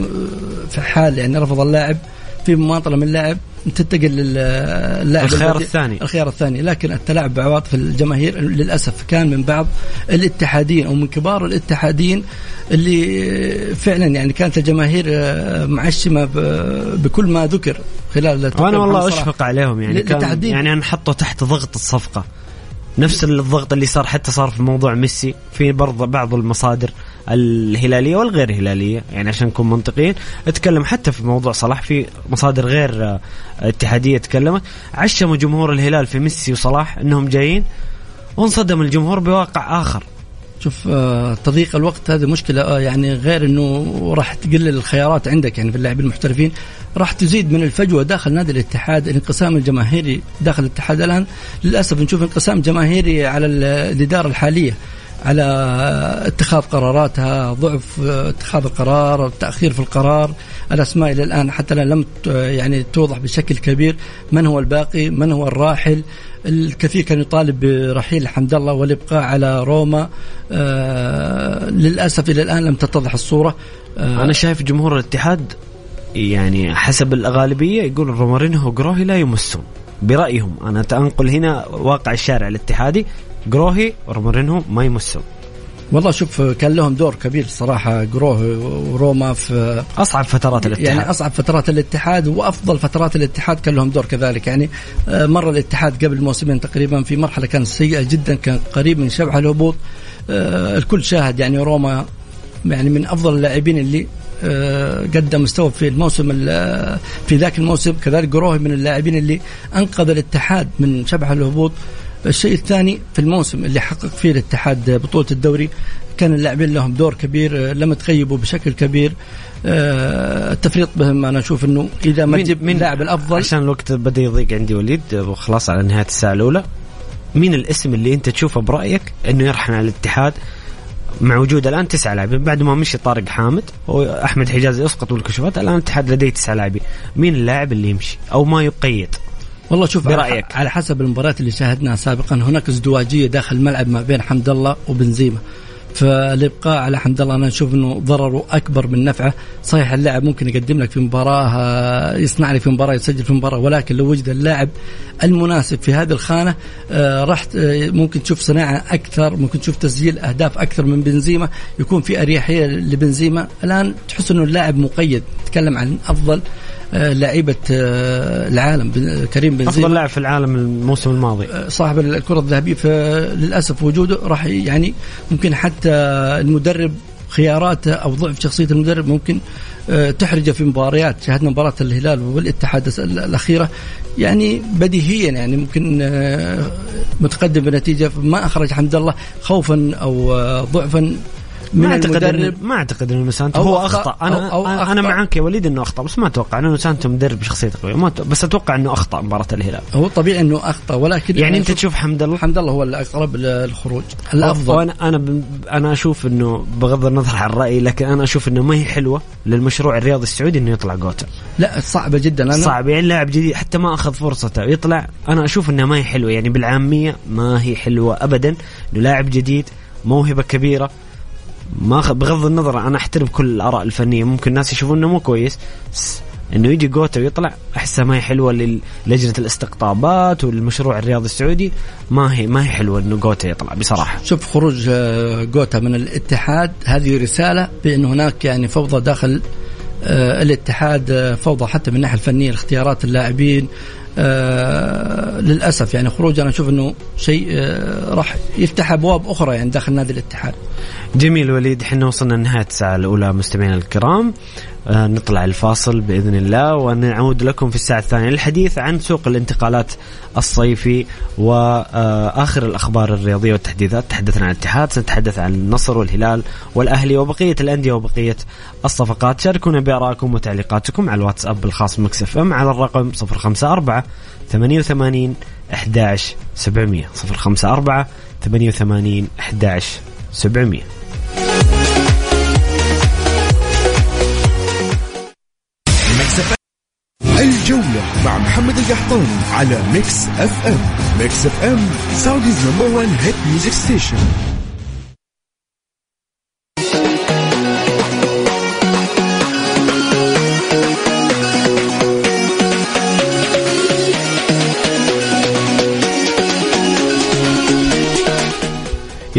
في حال يعني رفض اللاعب. في مماطله من اللاعب تنتقل للاعب الخيار الثاني. الخيار الثاني. لكن التلاعب بعواطف الجماهير للأسف كان من بعض الاتحادين أو من كبار الاتحادين اللي فعلا يعني كانت الجماهير آه، معشمة بكل ما ذكر خلال وأنا والله أشفق عليهم يعني. كان يعني انحطوا تحت ضغط الصفقة. نفس الضغط اللي صار حتى صار في موضوع ميسي في برضه بعض المصادر الهلالية والغير هلالية يعني عشان نكون منطقيين اتكلم حتى في موضوع صلاح في مصادر غير آه، اتحادية تكلمت عشموا جمهور الهلال في ميسي وصلاح إنهم جايين وانصدم الجمهور بواقع آخر. شوف آه تضييق الوقت هذه مشكلة آه يعني غير إنه راح تقلل الخيارات عندك يعني في اللاعبين المحترفين. راح تزيد من الفجوة داخل نادي الاتحاد الانقسام الجماهيري داخل الاتحاد الآن. للأسف نشوف انقسام جماهيري على الإدارة الحالية على اتخاذ قراراتها ضعف اتخاذ القرار التأخير في القرار. الأسماء إلى الآن حتى لم يعني توضح بشكل كبير من هو الباقي من هو الراحل. الكثير كان يطالب برحيل حمد الله والإبقاء على روما. آه للأسف إلى الآن لم تتضح الصورة. آه أنا شايف جمهور الاتحاد يعني حسب الغالبيه يقول رومارينو وجروهي لا يمسون. برأيهم أنا أنقل هنا واقع الشارع الاتحادي جروهي ورومارينو ما يمسون. والله شوف كان لهم دور كبير صراحة جروه وروما في أصعب فترات الاتحاد. يعني أصعب فترات الاتحاد وأفضل فترات الاتحاد كان لهم دور كذلك. يعني آه، مر الاتحاد قبل موسمين تقريبا في مرحلة كانت سيئة جدا كان قريب من شبح الهبوط. آه، الكل شاهد يعني روما يعني من أفضل اللاعبين اللي آه، قدم مستوى في الموسم في ذاك الموسم. كذلك جروهي من اللاعبين اللي أنقذ الاتحاد من شبح الهبوط. الشيء الثاني في الموسم اللي حقق فيه الاتحاد بطولة الدوري كان اللاعبين لهم دور كبير لم تغيبوا بشكل كبير. آه، التفريط بهم أنا أشوف إنه إذا ما تجيب من اللاعب الافضل عشان الوقت بدا يضيق عندي وليد وخلاص على نهاية الساعة الأولى. مين الاسم اللي أنت تشوفه برأيك إنه يرحل على الاتحاد؟ مع وجود الآن تسعة لاعبين بعد ما مشي طارق حامد وأحمد حجازي اسقط بالكشوفات الآن الاتحاد لديه تسعة لاعبين. مين اللاعب اللي يمشي أو ما يقيد؟ والله شوف برأيك؟ على حسب المباريات اللي شاهدناها سابقا هناك ازدواجية داخل الملعب ما بين حمد الله وبنزيما. فالإبقاء على حمد الله أنا أشوف إنه ضرره أكبر من نفعه، صحيح اللاعب ممكن يقدم لك في مباراة يصنع لك في مباراة يسجل في مباراة ولكن لو وجد اللاعب المناسب في هذه الخانة آه، راح آه، ممكن تشوف صناعة أكثر، ممكن تشوف تسجيل أهداف أكثر من بنزيما، يكون في أريحية لبنزيما، الآن تحس إنه اللاعب مقيد، تتكلم عن أفضل آه، لعيبة آه، العالم كريم بنزيما أفضل لاعب في العالم الموسم الماضي. آه، صاحب الكرة الذهبية فللأسف وجوده راح يعني ممكن حتى المدرب خياراته أو ضعف شخصية المدرب ممكن تحرجه في مباريات شاهدنا مباراة الهلال والاتحاد الأخيرة. يعني بديهيا يعني ممكن متقدم بنتيجة ما أخرج حمد الله خوفا أو ضعفا. ما أعتقد أن ما أعتقد إنه سانتو هو أخطأ. أنا أو أو أنا معك يا وليد إنه أخطأ بس ما أتوقع إنه سانتو مدرب شخصيته قوية. ما بس أتوقع إنه أخطأ مباراة الهلال. هو طبيعي إنه أخطأ ولكن يعني أنت تشوف حمد الله؟ حمد الله هو الأقرب للخروج الأفضل. وأنا أنا أنا أشوف إنه بغض النظر عن الراي لكن أنا أشوف إنه ما هي حلوة للمشروع الرياضي السعودي إنه يطلع جوتا. لا صعبة جدا. أنا صعب يعني لاعب جديد حتى ما أخذ فرصته يطلع. أنا أشوف انها ما هي حلوة يعني بالعامية ما هي حلوة ابدا. إنه لاعب جديد موهبة كبيرة. ما خ... بغض النظر أنا أحترم كل الآراء الفنية ممكن الناس يشوفون إنه مو كويس إنه يجي جوتا ويطلع أحسها ما هي حلوة للجنه الاستقطابات والمشروع الرياضي السعودي ما هي ما هي حلوة إنه جوتا يطلع بصراحة شوف خروج آه، جوتا من الاتحاد هذه رسالة بأن هناك يعني فوضى داخل آه، الاتحاد آه، فوضى حتى من الناحيه الفنية لاختيارات اللاعبين للأسف يعني خروج أنا أشوف إنه شيء راح يفتح أبواب أخرى يعني داخل نادي الاتحاد. جميل وليد إحنا وصلنا لنهاية الساعة الأولى مستمعينا الكرام. آه نطلع الفاصل بإذن الله ونعود لكم في الساعة الثانية للحديث عن سوق الانتقالات الصيفي وآخر الأخبار الرياضية والتحديثات. تحدثنا عن الاتحاد سنتحدث عن النصر والهلال والأهلي وبقية الأندية وبقية الصفقات. شاركونا بآرائكم وتعليقاتكم على الواتساب الخاص مكسف إم على الرقم 054 88 11 700 054 88 11 700 الجولة مع محمد القحطاني على ميكس أف أم. ميكس أف أم Saudi's number 1 hit music station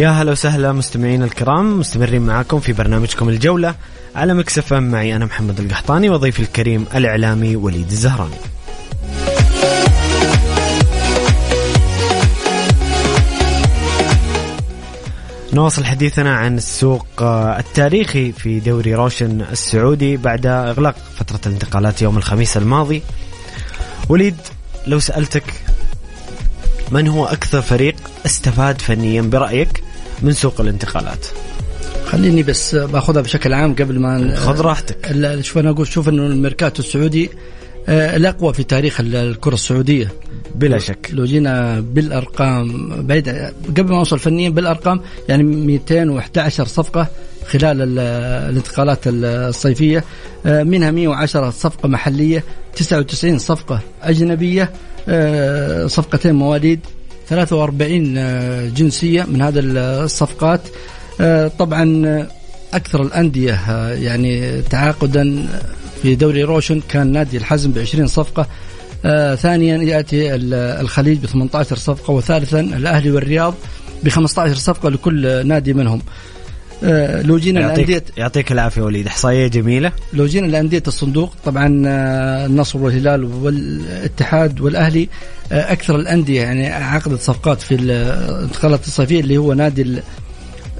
يا هلا وسهلا مستمعينا الكرام مستمرين معاكم في برنامجكم الجولة على ميكس أف معي أنا محمد القحطاني وضيفي الكريم الإعلامي وليد الزهراني. نواصل حديثنا عن السوق التاريخي في دوري روشن السعودي بعد إغلاق فترة الانتقالات يوم الخميس الماضي. وليد لو سألتك من هو أكثر فريق استفاد فنيا برأيك؟ من سوق الانتقالات؟ خليني بس باخذها بشكل عام قبل ما خذ راحتك. شوف أنا أقول؟ شوف إنه الميركاتو السعودي آه، الأقوى في تاريخ الكرة السعودية. بلا شك. لو جينا بالأرقام بعيد قبل ما أوصل فنيا بالأرقام يعني 211 صفقة خلال الانتقالات الصيفية آه، منها 110 صفقة محلية 99 صفقة أجنبية آه، صفقتين مواليد 43 جنسية من هذه الصفقات. طبعا أكثر الأندية يعني تعاقدا في دوري روشن كان نادي الحزم ب 20 صفقة. آه ثانيا يأتي الخليج ب 18 صفقة وثالثا الأهلي والرياض ب 15 صفقة لكل نادي منهم. آه لو جينا يعطيك يعطيك العافية وليد. إحصائية جميلة. لو جينا لانديه الصندوق. طبعا آه النصر والهلال والاتحاد والأهلي آه أكثر الأندية يعني عقدت صفقات في الانتقالات الصيفية اللي هو نادي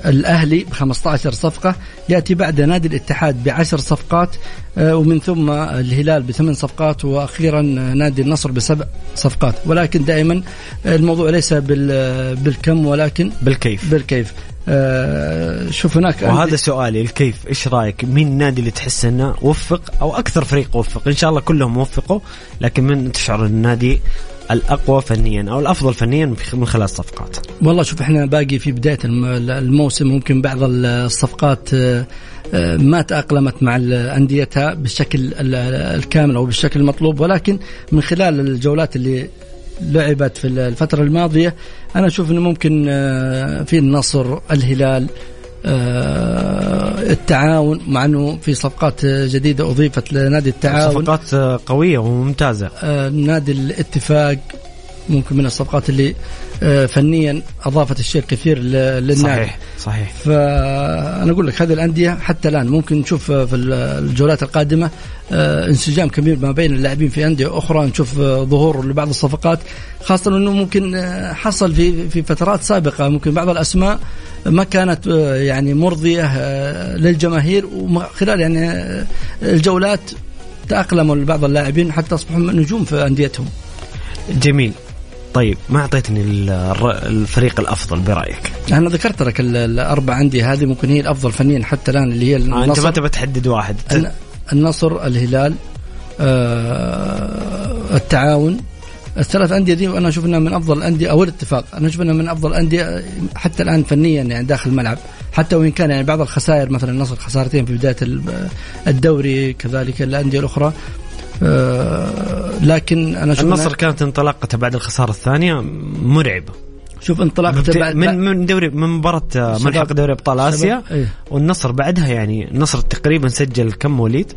الأهلي ب 15 صفقة يأتي بعد نادي الاتحاد بعشر صفقات آه، ومن ثم الهلال بثمان صفقات وأخيرا نادي النصر بسبع صفقات. ولكن دائما الموضوع ليس بالكم ولكن بالكيف. بالكيف. آه شوف هناك وهذا سؤالي الكيف إيش رأيك؟ مين النادي اللي تحس إنه وفق أو أكثر فريق وفق؟ إن شاء الله كلهم وفقوا لكن من تشعر النادي الأقوى فنيا أو الأفضل فنيا من خلال الصفقات. والله شوف إحنا باقي في بداية الموسم ممكن بعض الصفقات آه، آه، ما تأقلمت مع أنديتها بالشكل الكامل أو بالشكل المطلوب ولكن من خلال الجولات اللي لعبت في الفترة الماضية أنا أشوف أنه ممكن آه، في النصر الهلال التعاون مع إنه في صفقات جديدة أضيفت لنادي التعاون. صفقات قوية وممتازة. نادي الاتفاق ممكن من الصفقات اللي آه، فنيا أضافت الشيء الكثير للنادي. صحيح صحيح. فأنا أقول لك هذه الأندية حتى الآن ممكن نشوف في الجولات القادمة آه، انسجام كبير ما بين اللاعبين في أندية أخرى نشوف ظهور لبعض الصفقات خاصة إنه ممكن آه، حصل في في فترات سابقة ممكن بعض الأسماء ما كانت يعني مرضية للجماهير وخلال يعني الجولات تأقلموا بعض اللاعبين حتى أصبحوا نجوم في أنديتهم. جميل. طيب ما أعطيتني الفريق الأفضل برأيك؟ أنا ذكرت لك الأربع أندية هذه ممكن هي الأفضل فنيا حتى الآن اللي هي النصر أنت ما تبى تحدد واحد. النصر الهلال آه التعاون الثلاث أندية دي وأنا أشوف إنها من أفضل الأندية أو الاتفاق. أنا أشوف إنها من أفضل الأندية حتى الآن فنيا يعني داخل الملعب. حتى وإن كان يعني بعض الخسائر مثلا النصر خسارتين في بداية الدوري كذلك الأندية الأخرى. آه لكن أنا أشوف النصر كانت انطلاقته بعد الخسارة الثانية مرعبة. شوف انطلاقته بعد من من دوري من مباراة ملحق دوري أبطال آسيا. إيه؟ والنصر بعدها يعني النصر تقريبا سجل كم وليد؟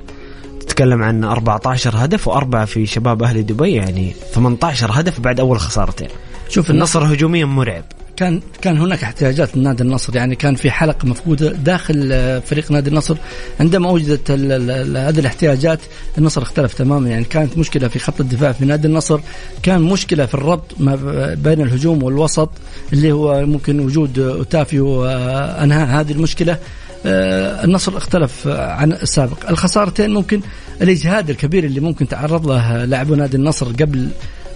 تتكلم عن 14 هدف وأربعة في شباب أهلي دبي يعني 18 هدف بعد أول خسارتين. شوف النصر هجوميا مرعب. كان كان هناك احتياجات لنادي النصر يعني كان في حلقه مفقوده داخل آه، فريق نادي النصر. عندما وجدت هذه الاحتياجات النصر اختلف تماما. يعني كانت مشكلة في خط الدفاع في نادي النصر. كان مشكلة في الربط ما بين الهجوم والوسط اللي هو ممكن وجود أوتافيو آه، انهى هذه المشكلة. آه، النصر اختلف عن السابق. الخسارتين ممكن الإجهاد الكبير اللي ممكن تعرض له لاعبو نادي النصر قبل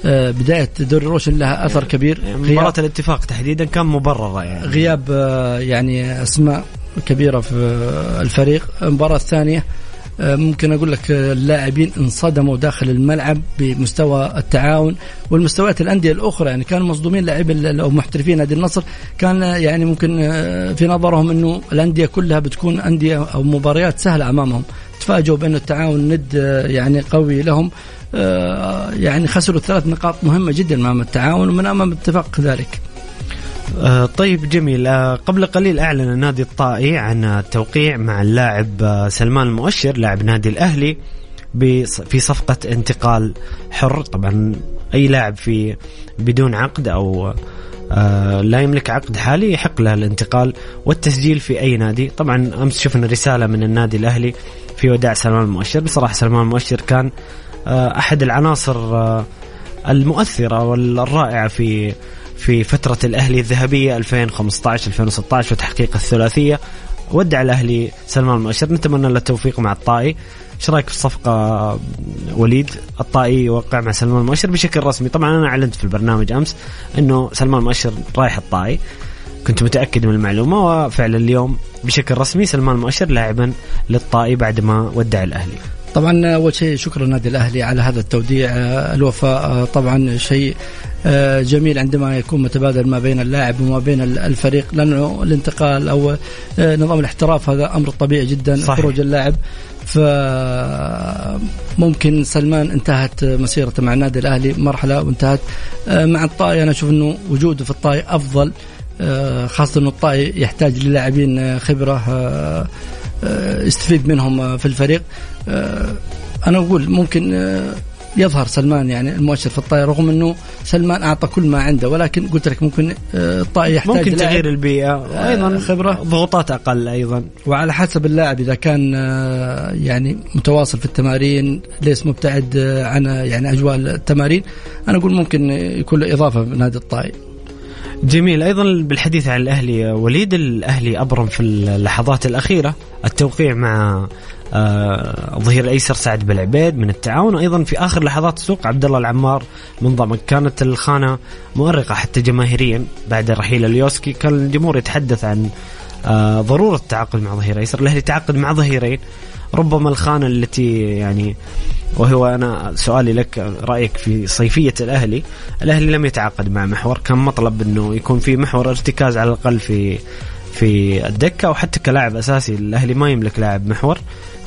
آه، بداية دوري روشن لها أثر كبير. مباراة الاتفاق تحديدا كان مبررة يعني. غياب آه، يعني أسماء كبيرة في الفريق. المباراة الثانية آه، ممكن أقول لك اللاعبين انصدموا داخل الملعب بمستوى التعاون والمستويات الأندية الأخرى. يعني كانوا مصدومين لاعبين أو محترفين نادي النصر. كان يعني ممكن في نظرهم إنه الأندية كلها بتكون أندية أو مباريات سهلة أمامهم. تفاجئوا بأن التعاون ند يعني قوي لهم. آه، يعني خسروا ثلاث نقاط مهمة جدا أمام التعاون ومن أمام الاتفاق كذلك آه طيب جميل. آه قبل قليل أعلن النادي الطائي عن التوقيع مع اللاعب آه سلمان المؤشر لاعب نادي الأهلي في صفقة انتقال حر. طبعا أي لاعب في بدون عقد أو لا يملك عقد حالي يحق له الانتقال والتسجيل في أي نادي. طبعا أمس شفنا رسالة من النادي الأهلي في وداع سلمان المؤشر. بصراحة سلمان المؤشر كان أحد العناصر المؤثرة والرائعة في في فترة الأهلي الذهبية 2015 2016 وتحقيق الثلاثية. ودع الأهلي سلمان المؤشر نتمنى له التوفيق مع الطائي. إيش رأيك في الصفقة وليد؟ الطائي يوقع مع سلمان المؤشر بشكل رسمي. طبعا أنا أعلنت في البرنامج أمس إنه سلمان المؤشر رايح الطائي. كنت متأكد من المعلومة وفعلا اليوم بشكل رسمي سلمان المؤشر لاعبا للطائي بعد ما ودع الأهلي. طبعا أول شيء شكرا النادي الأهلي على هذا التوديع. آه، الوفاء آه، طبعا شيء جميل عندما يكون متبادل ما بين اللاعب وما بين الفريق. لأنه الانتقال أو نظام الاحتراف هذا أمر طبيعي جدا صحيح. خروج اللاعب. فممكن سلمان انتهت مسيرته مع النادي الأهلي مرحلة وانتهت. مع الطائي أنا أشوف إنه وجوده في الطائي أفضل. خاصة إنه الطائي يحتاج للاعبين خبرة يستفيد منهم في الفريق. آه، أنا أقول ممكن آه، يظهر سلمان يعني المؤشر في الطائرة رغم إنه سلمان أعطى كل ما عنده ولكن قلت لك ممكن آه، الطائي يحتاج ممكن تغيير البيئة وأيضا خبرة. ضغوطات أقل أيضا. وعلى حسب اللاعب إذا كان يعني متواصل في التمارين ليس مبتعد عن يعني أجواء التمارين أنا أقول ممكن يكون له إضافة بنادي الطائي جميل. أيضا بالحديث عن الأهلي وليد الأهلي أبرم في اللحظات الأخيرة التوقيع مع آه، الظهير الأيسر سعد بالعبيد من التعاون. وأيضا في آخر لحظات السوق عبد الله العمار من ضمك كانت الخانة مؤرقة حتى جماهيريا بعد رحيل اليوسكي. كان الجمهور يتحدث عن آه، ضرورة التعاقد مع ظهير ايسر الأهلي تعاقد مع ظهيرين. ربما الخانة التي يعني وهو أنا سؤالي لك رأيك في صيفية الأهلي. الأهلي لم يتعاقد مع محور. كان مطلب إنه يكون في محور ارتكاز على الأقل في في الدكة وحتى كلاعب أساسي. الأهلي ما يملك لاعب محور.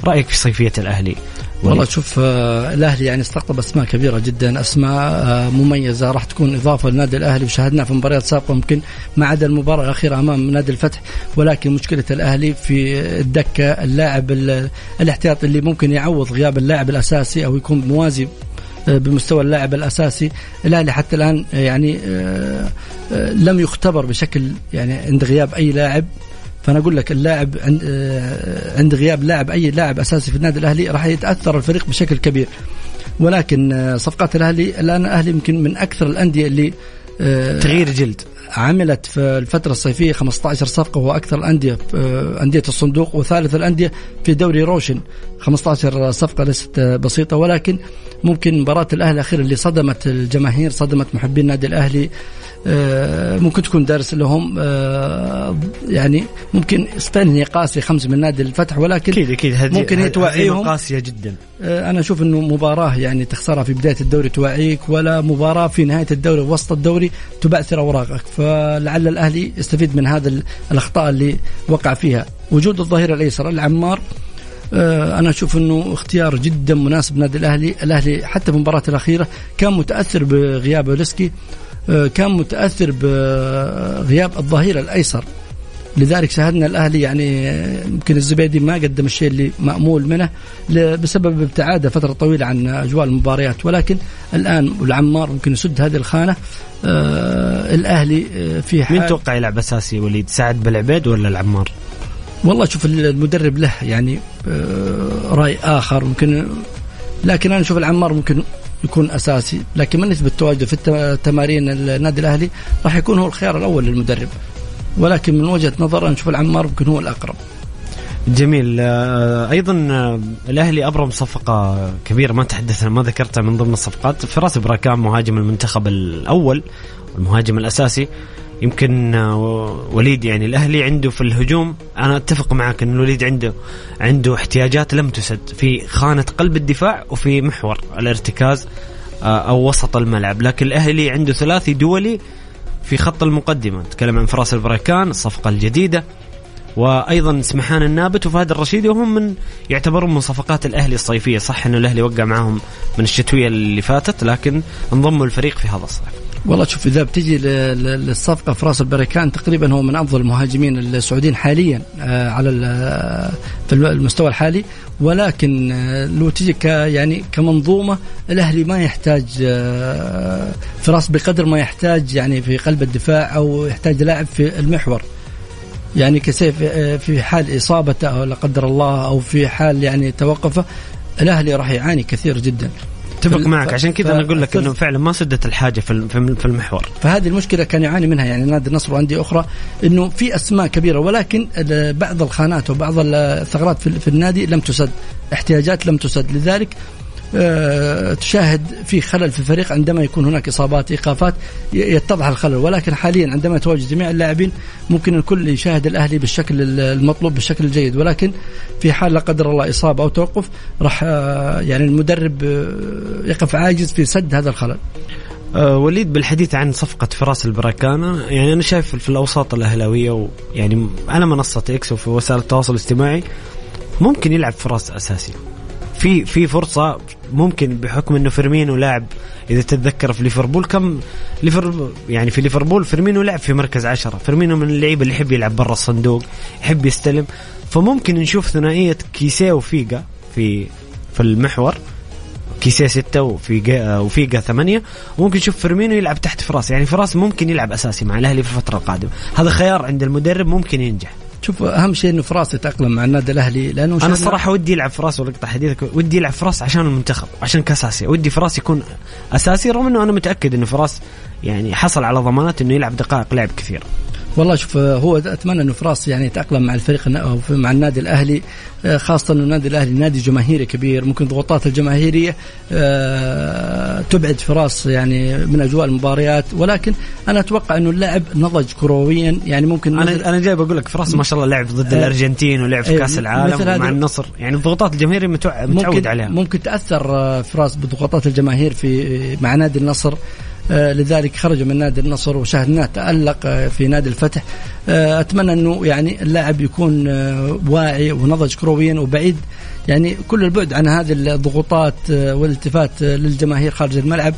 رأيك في صيفية الأهلي؟ والله شوف آه الأهلي يعني استقطب أسماء كبيرة جدا. أسماء آه مميزة. راح تكون إضافة للنادي الأهلي. وشاهدناها في مباريات سابقة ممكن ما عدا المباراة الأخيرة أمام نادي الفتح. ولكن مشكلة الأهلي في الدكة اللاعب الاحتياط اللي ممكن يعوض غياب اللاعب الأساسي أو يكون موازي بمستوى اللاعب الأساسي. الاهلي حتى الآن يعني آه، آه، لم يختبر بشكل يعني عند غياب أي لاعب. فأنا أقول لك اللاعب عند غياب لاعب أي لاعب أساسي في النادي الأهلي راح يتأثر الفريق بشكل كبير. ولكن صفقات الأهلي الآن الأهلي يمكن من أكثر الأندية اللي تغيير جلد. عملت في الفترة الصيفية 15 صفقة وهو أكثر الأندية أندية الصندوق وثالث الأندية في دوري روشن. 15 صفقة ليست بسيطة ولكن ممكن مباراة الأهلي الأخيرة اللي صدمت الجماهير صدمت محبين النادي الأهلي آه، ممكن تكون دارس لهم آه، يعني ممكن ستانلي قاسي خمس من نادي الفتح ولكن أكيد أكيد. هذه ممكن هي توعيهم. قاسيه جدا. آه، أنا أشوف إنه مباراة يعني تخسرها في بداية الدوري توعيك ولا مباراة في نهاية الدوري وسط الدوري تبعثر أوراقك. فلعل الأهلي يستفيد من هذا الأخطاء اللي وقع فيها. وجود الظهير الأيسر العمار أنا أشوف إنه اختيار جدا مناسب نادي الأهلي، الأهلي حتى في المباراة الأخيرة كان متأثر بغياب اولسكي آه، كان متأثر بغياب الظهير الأيسر. لذلك شاهدنا الأهلي يعني يمكن الزبيدي ما قدم الشيء اللي مأمول منه بسبب ابتعاده فترة طويلة عن أجواء المباريات. ولكن الآن العمار ممكن يسد هذه الخانة. آه الأهلي آه، في حال مين توقع يلعب أساسي؟ وليد سعد بالعبيد ولا العمار؟ والله شوف المدرب له يعني آه رأي آخر ممكن لكن أنا أشوف العمار ممكن يكون أساسي. لكن من نسبة تواجده في تمارين النادي الأهلي راح يكون هو الخيار الأول للمدرب. ولكن من وجهة نظر أنا أشوف العمار ممكن هو الأقرب. جميل. آه، أيضا آه، الأهلي أبرم صفقة كبيرة ما تحدثنا ما ذكرتها من ضمن الصفقات. فراس براكان مهاجم المنتخب الأول المهاجم الأساسي. يمكن آه، وليد يعني الأهلي عنده في الهجوم أنا أتفق معك إن الوليد عنده عنده احتياجات لم تسد. في خانة قلب الدفاع وفي محور الارتكاز آه، أو وسط الملعب. لكن الأهلي عنده ثلاثي دولي في خط المقدمة. نتكلم عن فراس البركان الصفقة الجديدة وأيضا سمحان النابت وفهد الرشيدي وهم من يعتبرون من صفقات الأهلي الصيفية. صح إنه الأهلي وقع معهم من الشتوية اللي فاتت لكن انضموا الفريق في هذا الصيف. والله شوف إذا بتجي للصفقة فراس البركان تقريبا هو من أفضل المهاجمين السعوديين حاليا آه، على في المستوى الحالي. ولكن آه، لو تجي ك يعني كمنظومة الأهلي ما يحتاج آه، فراس بقدر ما يحتاج يعني في قلب الدفاع أو يحتاج لاعب في المحور. يعني كسيف في حال إصابته لا قدر الله أو في حال يعني توقفه الأهلي راح يعاني كثير جدا. اتفق معك. عشان كذا أنا أقول لك إنه فعلا ما سدت الحاجة في في المحور. فهذه المشكلة كان يعاني منها يعني نادي النصر وأندية أخرى إنه في أسماء كبيرة ولكن بعض الخانات وبعض الثغرات في النادي لم تسد احتياجات لم تسد. لذلك تشاهد في خلل في الفريق عندما يكون هناك إصابات إيقافات يتضح الخلل. ولكن حاليا عندما يتواجد جميع اللاعبين ممكن الكل يشاهد الأهلي بالشكل المطلوب بالشكل الجيد. ولكن في حال لا قدر الله إصابة أو توقف راح آه، يعني المدرب آه، يقف عاجز في سد هذا الخلل. وليد بالحديث عن صفقة فراس البريكان يعني أنا شايف في الأوساط الأهلاوية ويعني على منصة إكس وفي وسائل التواصل الاجتماعي ممكن يلعب فراس أساسي. في في فرصة ممكن بحكم إنه فيرمينو لاعب إذا تتذكر في ليفربول كم ليفربول يعني في ليفربول فيرمينو لعب في مركز عشرة. فيرمينو من اللعيبة اللي يحب يلعب برا الصندوق يحب يستلم. فممكن نشوف ثنائية كيسيه وفيجا في في المحور. كيسيه ستة وفيجا وفيجا ثمانية. وممكن نشوف فيرمينو يلعب تحت فراس. يعني فراس ممكن يلعب أساسي مع الأهلي في الفترة القادمة. هذا خيار عند المدرب ممكن ينجح. شوف أهم شيء إنه فراس يتاقلم مع النادي الأهلي لأنه أنا الصراحه ودي يلعب فراس ولقطع حديثك ودي يلعب فراس عشان المنتخب عشان كاس اسيا ودي فراس يكون أساسي رغم إنه أنا متأكد إنه فراس يعني حصل على ضمانات إنه يلعب دقائق لعب كثيره والله شوف هو أتمنى إنه فراس يعني يتأقلم مع الفريق أو مع النادي الأهلي آه، خاصة إنه النادي الأهلي نادي جماهيري كبير ممكن ضغوطات الجماهيرية آه، تبعد فراس يعني من أجواء المباريات. ولكن أنا أتوقع إنه اللاعب نضج كرويا يعني ممكن أنا أنا جاي بقول لك فراس ما شاء الله لعب ضد آه، الأرجنتين ولعب في كأس العالم مع النصر. يعني الضغوطات الجماهيرية متعود عليها. ممكن تأثر فراس بضغوطات الجماهير في مع نادي النصر. آه، لذلك خرج من نادي النصر وشاهدناه تألق آه، في نادي الفتح. آه، أتمنى أنه يعني اللاعب يكون واعي ونضج كرويا وبعيد. يعني كل البعد عن هذه الضغوطات والالتفات للجماهير خارج الملعب.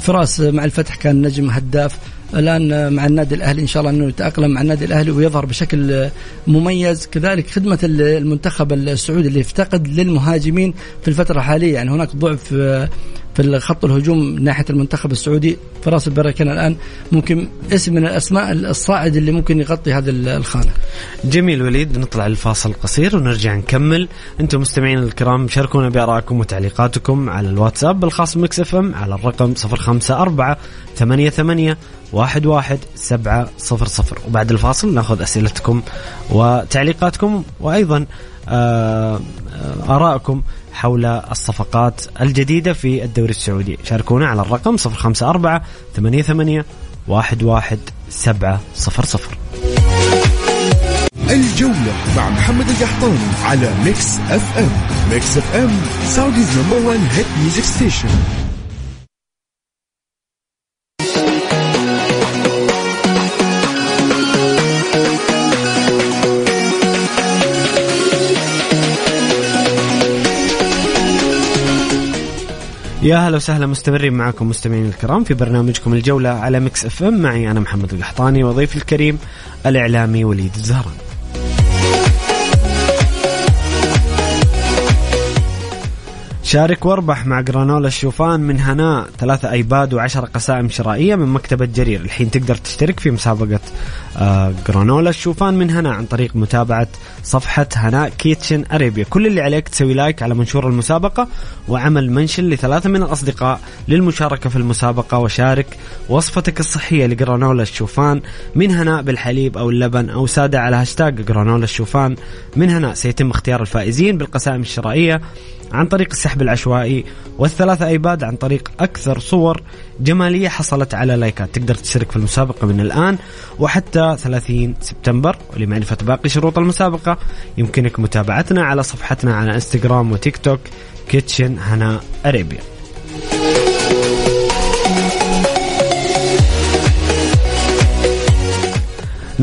فراس مع الفتح كان نجم هداف. الآن مع النادي الأهلي إن شاء الله أنه يتأقلم مع النادي الأهلي ويظهر بشكل مميز. كذلك خدمة المنتخب السعودي اللي يفتقد للمهاجمين في الفترة الحالية. يعني هناك ضعف في خط الهجوم ناحية المنتخب السعودي. فراس البريكان الآن ممكن اسم من الأسماء الصاعد اللي ممكن يغطي هذه الخانة. جميل وليد نطلع الفاصل قصير ونرجع نكمل. أنتم مستمعين الكرام شاركونا بآرائكم وتعليقاتكم على الواتساب الخاص مكس إف إم على الرقم 054 88 واحد واحد سبعة صفر صفر. وبعد الفاصل نأخذ أسئلتكم وتعليقاتكم وأيضا آه، آه، آرائكم. حول الصفقات الجديدة في الدوري السعودي. شاركونا على الرقم 054 88 واحد واحد سبعة صفر صفر. الجولة مع محمد القحطاني على ميكس اف ام ميكس اف ام Saudi's number 1 hit music station يا هلا وسهلا مستمرين معكم مستمعين الكرام في برنامجكم الجولة على مكس اف ام. معي أنا محمد القحطاني وضيفي الكريم الإعلامي وليد الزهراني. شارك واربح مع جرانولا الشوفان من هناء ثلاثة أيباد وعشرة قسائم شرائية من مكتبة جرير. الحين تقدر تشترك في مسابقة آه، جرانولا الشوفان من هناء عن طريق متابعة صفحة هناء كيتشن أريبيا. كل اللي عليك تسوي like على منشور المسابقة وعمل mention لثلاثة من الأصدقاء للمشاركة في المسابقة وشارك وصفتك الصحية لجرانولا الشوفان من هناء بالحليب أو اللبن أو سادة على هاشتاج جرانولا الشوفان من هناء سيتم اختيار الفائزين بالقسائم الشرائية. عن طريق السحب العشوائي والثلاثة أيباد عن طريق أكثر صور جمالية حصلت على لايكات. تقدر تشترك في المسابقة من الآن وحتى 30 سبتمبر ولمعرفة باقي شروط المسابقة. يمكنك متابعتنا على صفحتنا على إنستغرام وتيك توك كيتشن هنا أريبيا.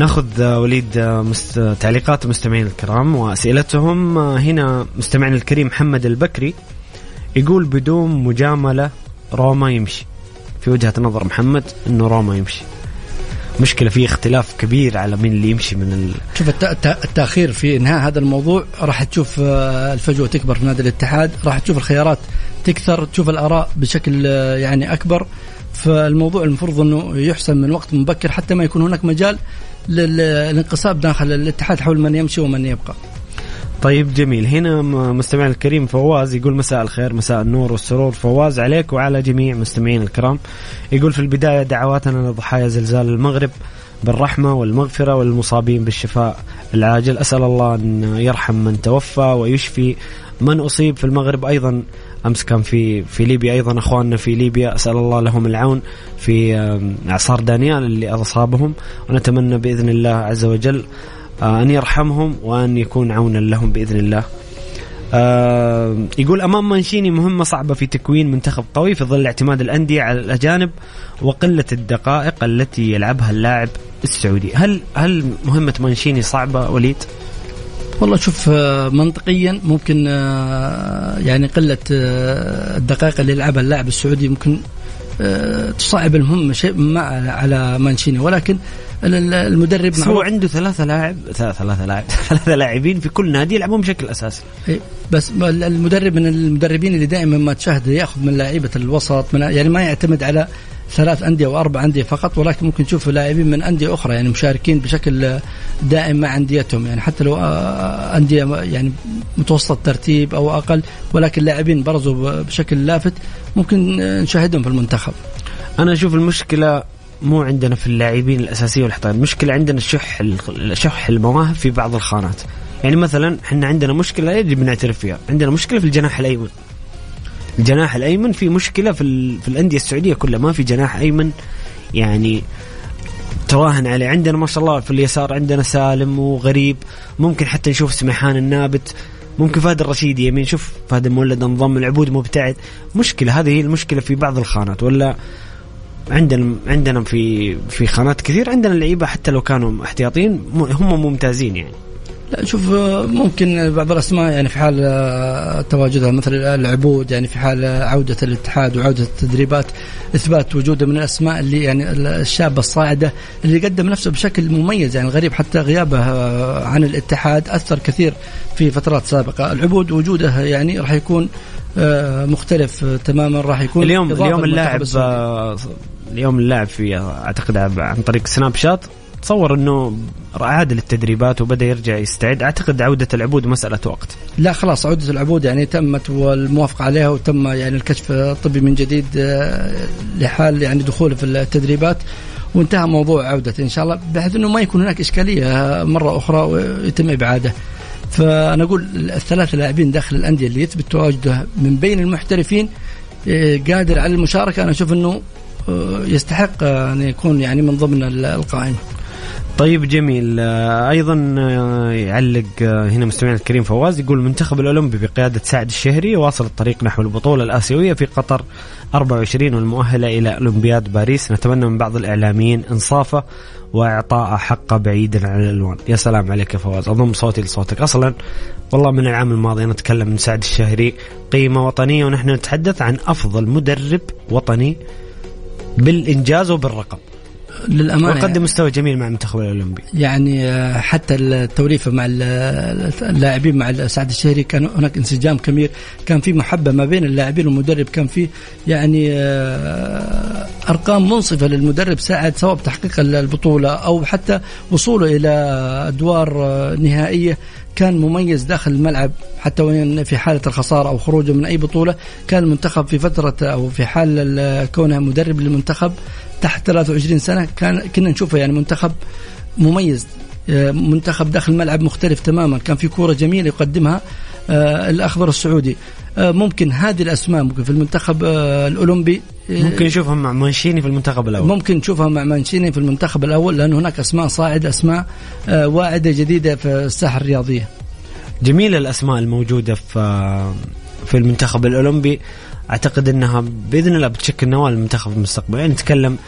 ناخذ آه، وليد آه،. تعليقات المستمعين الكرام وأسئلتهم. آه، هنا مستمعنا الكريم محمد البكري يقول بدون مجاملة روما يمشي. في وجهة نظر محمد إنه روما يمشي. مشكلة في اختلاف كبير على مين اللي يمشي من ال... شوف التأخير في إنهاء هذا الموضوع راح تشوف الفجوة تكبر في نادي الاتحاد راح تشوف الخيارات تكثر تشوف الآراء بشكل يعني أكبر. فالموضوع المفروض أنه يحسم من وقت مبكر حتى ما يكون هناك مجال للانقسام داخل الاتحاد حول من يمشي ومن يبقى. طيب جميل. هنا مستمعنا الكريم فواز يقول مساء الخير مساء النور والسرور. فواز عليك وعلى جميع مستمعين الكرام. يقول في البداية دعواتنا لضحايا زلزال المغرب بالرحمة والمغفرة والمصابين بالشفاء العاجل. أسأل الله أن يرحم من توفى ويشفي من أصيب في المغرب أيضا أمس كان في في ليبيا أيضا أخواننا في ليبيا أسأل الله لهم العون في اعصار دانيال اللي أصابهم ونتمنى بإذن الله عز وجل آه، أن يرحمهم وأن يكون عونا لهم بإذن الله. يقول أمام مانشيني مهمة صعبة في تكوين منتخب قوي في ظل اعتماد الأندية على الأجانب وقلة الدقائق التي يلعبها اللاعب السعودي، هل هل مهمة مانشيني صعبة وليد؟ والله شوف آه، منطقيا ممكن آه، يعني قلة آه، الدقائق اللي يلعبها اللاعب السعودي ممكن تصعب المهمه شيء ما على مانشيني. ولكن المدرب هو عنده ثلاثة لاعب ثلاثة لاعب (laughs) ثلاثة لاعبين في كل نادي يلعبون بشكل أساسي. بس المدرب من المدربين اللي دائما ما تشاهد يأخذ من لاعيبه الوسط من يعني ما يعتمد على ثلاث أندية وأربع أندية فقط ولكن ممكن تشوف لاعبين من أندية أخرى يعني مشاركين بشكل دائم مع أنديتهم يعني حتى لو أندية يعني متوسط ترتيب أو أقل ولكن لاعبين برزوا بشكل لافت ممكن نشاهدهم في المنتخب. أنا أشوف المشكلة مو عندنا في اللاعبين الأساسية والحطام المشكلة عندنا الشح شح المواهب في بعض الخانات. يعني مثلا إحنا عندنا مشكلة يجب نعترف فيها عندنا مشكلة في الجناح الأيمن. الجناح الأيمن في مشكلة في, في الأندية السعودية كلها. ما في جناح أيمن يعني تراهن عليه. عندنا ما شاء الله في اليسار عندنا سالم وغريب. ممكن حتى نشوف سميحان النابت. ممكن فهد الرشيد يمين. شوف فهد المولد انضم العبود مبتعد. مشكلة. هذه هي المشكلة في بعض الخانات. ولا عندنا عندنا في في خانات كثير. عندنا لعيبة حتى لو كانوا احتياطيين هم ممتازين يعني. لا شوف ممكن بعض الأسماء يعني في حال تواجدها مثل العبود يعني في حال عودة الاتحاد وعودة التدريبات إثبات وجوده من الأسماء اللي يعني الشابة الصاعدة اللي قدم نفسه بشكل مميز يعني غريب حتى غيابه عن الاتحاد أثر كثير في فترات سابقة. العبود وجوده يعني راح يكون آه، مختلف تماما راح يكون اليوم اليوم اللاعب اليوم اللاعب في أعتقد عن طريق سناب شات تصور انه عاد للتدريبات وبدأ يرجع يستعد. أعتقد عودة العبود مساله وقت. لا خلاص عودة العبود يعني تمت والموافقه عليها وتم يعني الكشف الطبي من جديد آه، لحال يعني دخوله في التدريبات. وانتهى موضوع عودته إن شاء الله بحيث إنه ما يكون هناك إشكالية مرة أخرى ويتم إبعاده. فأنا أقول الثلاثة لاعبين داخل الأندية اللي يثبت تواجده من بين المحترفين آه، قادر على المشاركة. أنا أشوف إنه آه، يستحق أن يكون يعني من ضمن القائمه طيب جميل. آه، أيضا آه، يعلق آه، هنا مستمعنا الكريم فواز يقول المنتخب الأولمبي بقيادة سعد الشهري واصل الطريق نحو البطولة الآسيوية في قطر 24 والمؤهلة إلى أولمبياد باريس. نتمنى من بعض الإعلاميين إنصافه وإعطاء حقه بعيدا عن الألوان. يا سلام عليك يا فواز. أضم صوتي لصوتك. أصلا والله من العام الماضي نتكلم من سعد الشهري. قيمة وطنية ونحن نتحدث عن أفضل مدرب وطني بالإنجاز وبالرقم. للأمانة وقدم مستوى جميل مع المنتخب الأولمبي. يعني آه، حتى التوليفة مع اللاعبين مع سعد الشهري كان هناك انسجام كبير. كان في محبة ما بين اللاعبين والمدرب. كان في يعني آه، أرقام منصفة للمدرب ساعد سواء بتحقيق البطولة أو حتى وصوله إلى أدوار آه، نهائية. كان مميز داخل الملعب. حتى وين في حالة الخسارة أو خروجه من أي بطولة كان المنتخب في فترة أو في حال كونه مدرب للمنتخب تحت 23 سنة كان كنا نشوفه يعني منتخب مميز آه، منتخب داخل الملعب مختلف تماما. كان في كورة جميلة يقدمها آه، الأخضر السعودي. آه، ممكن هذه الأسماء ممكن في المنتخب الأولمبي ممكن نشوفها مع مانشيني في المنتخب الأول. ممكن نشوفها مع مانشيني في المنتخب الأول لأن هناك أسماء صاعدة أسماء واعدة جديدة في الساحة الرياضية. جميل الأسماء الموجودة في في المنتخب الأولمبي. أعتقد إنها بإذن الله بتشكل نواه للمنتخب في المستقبل. يعني نتكلم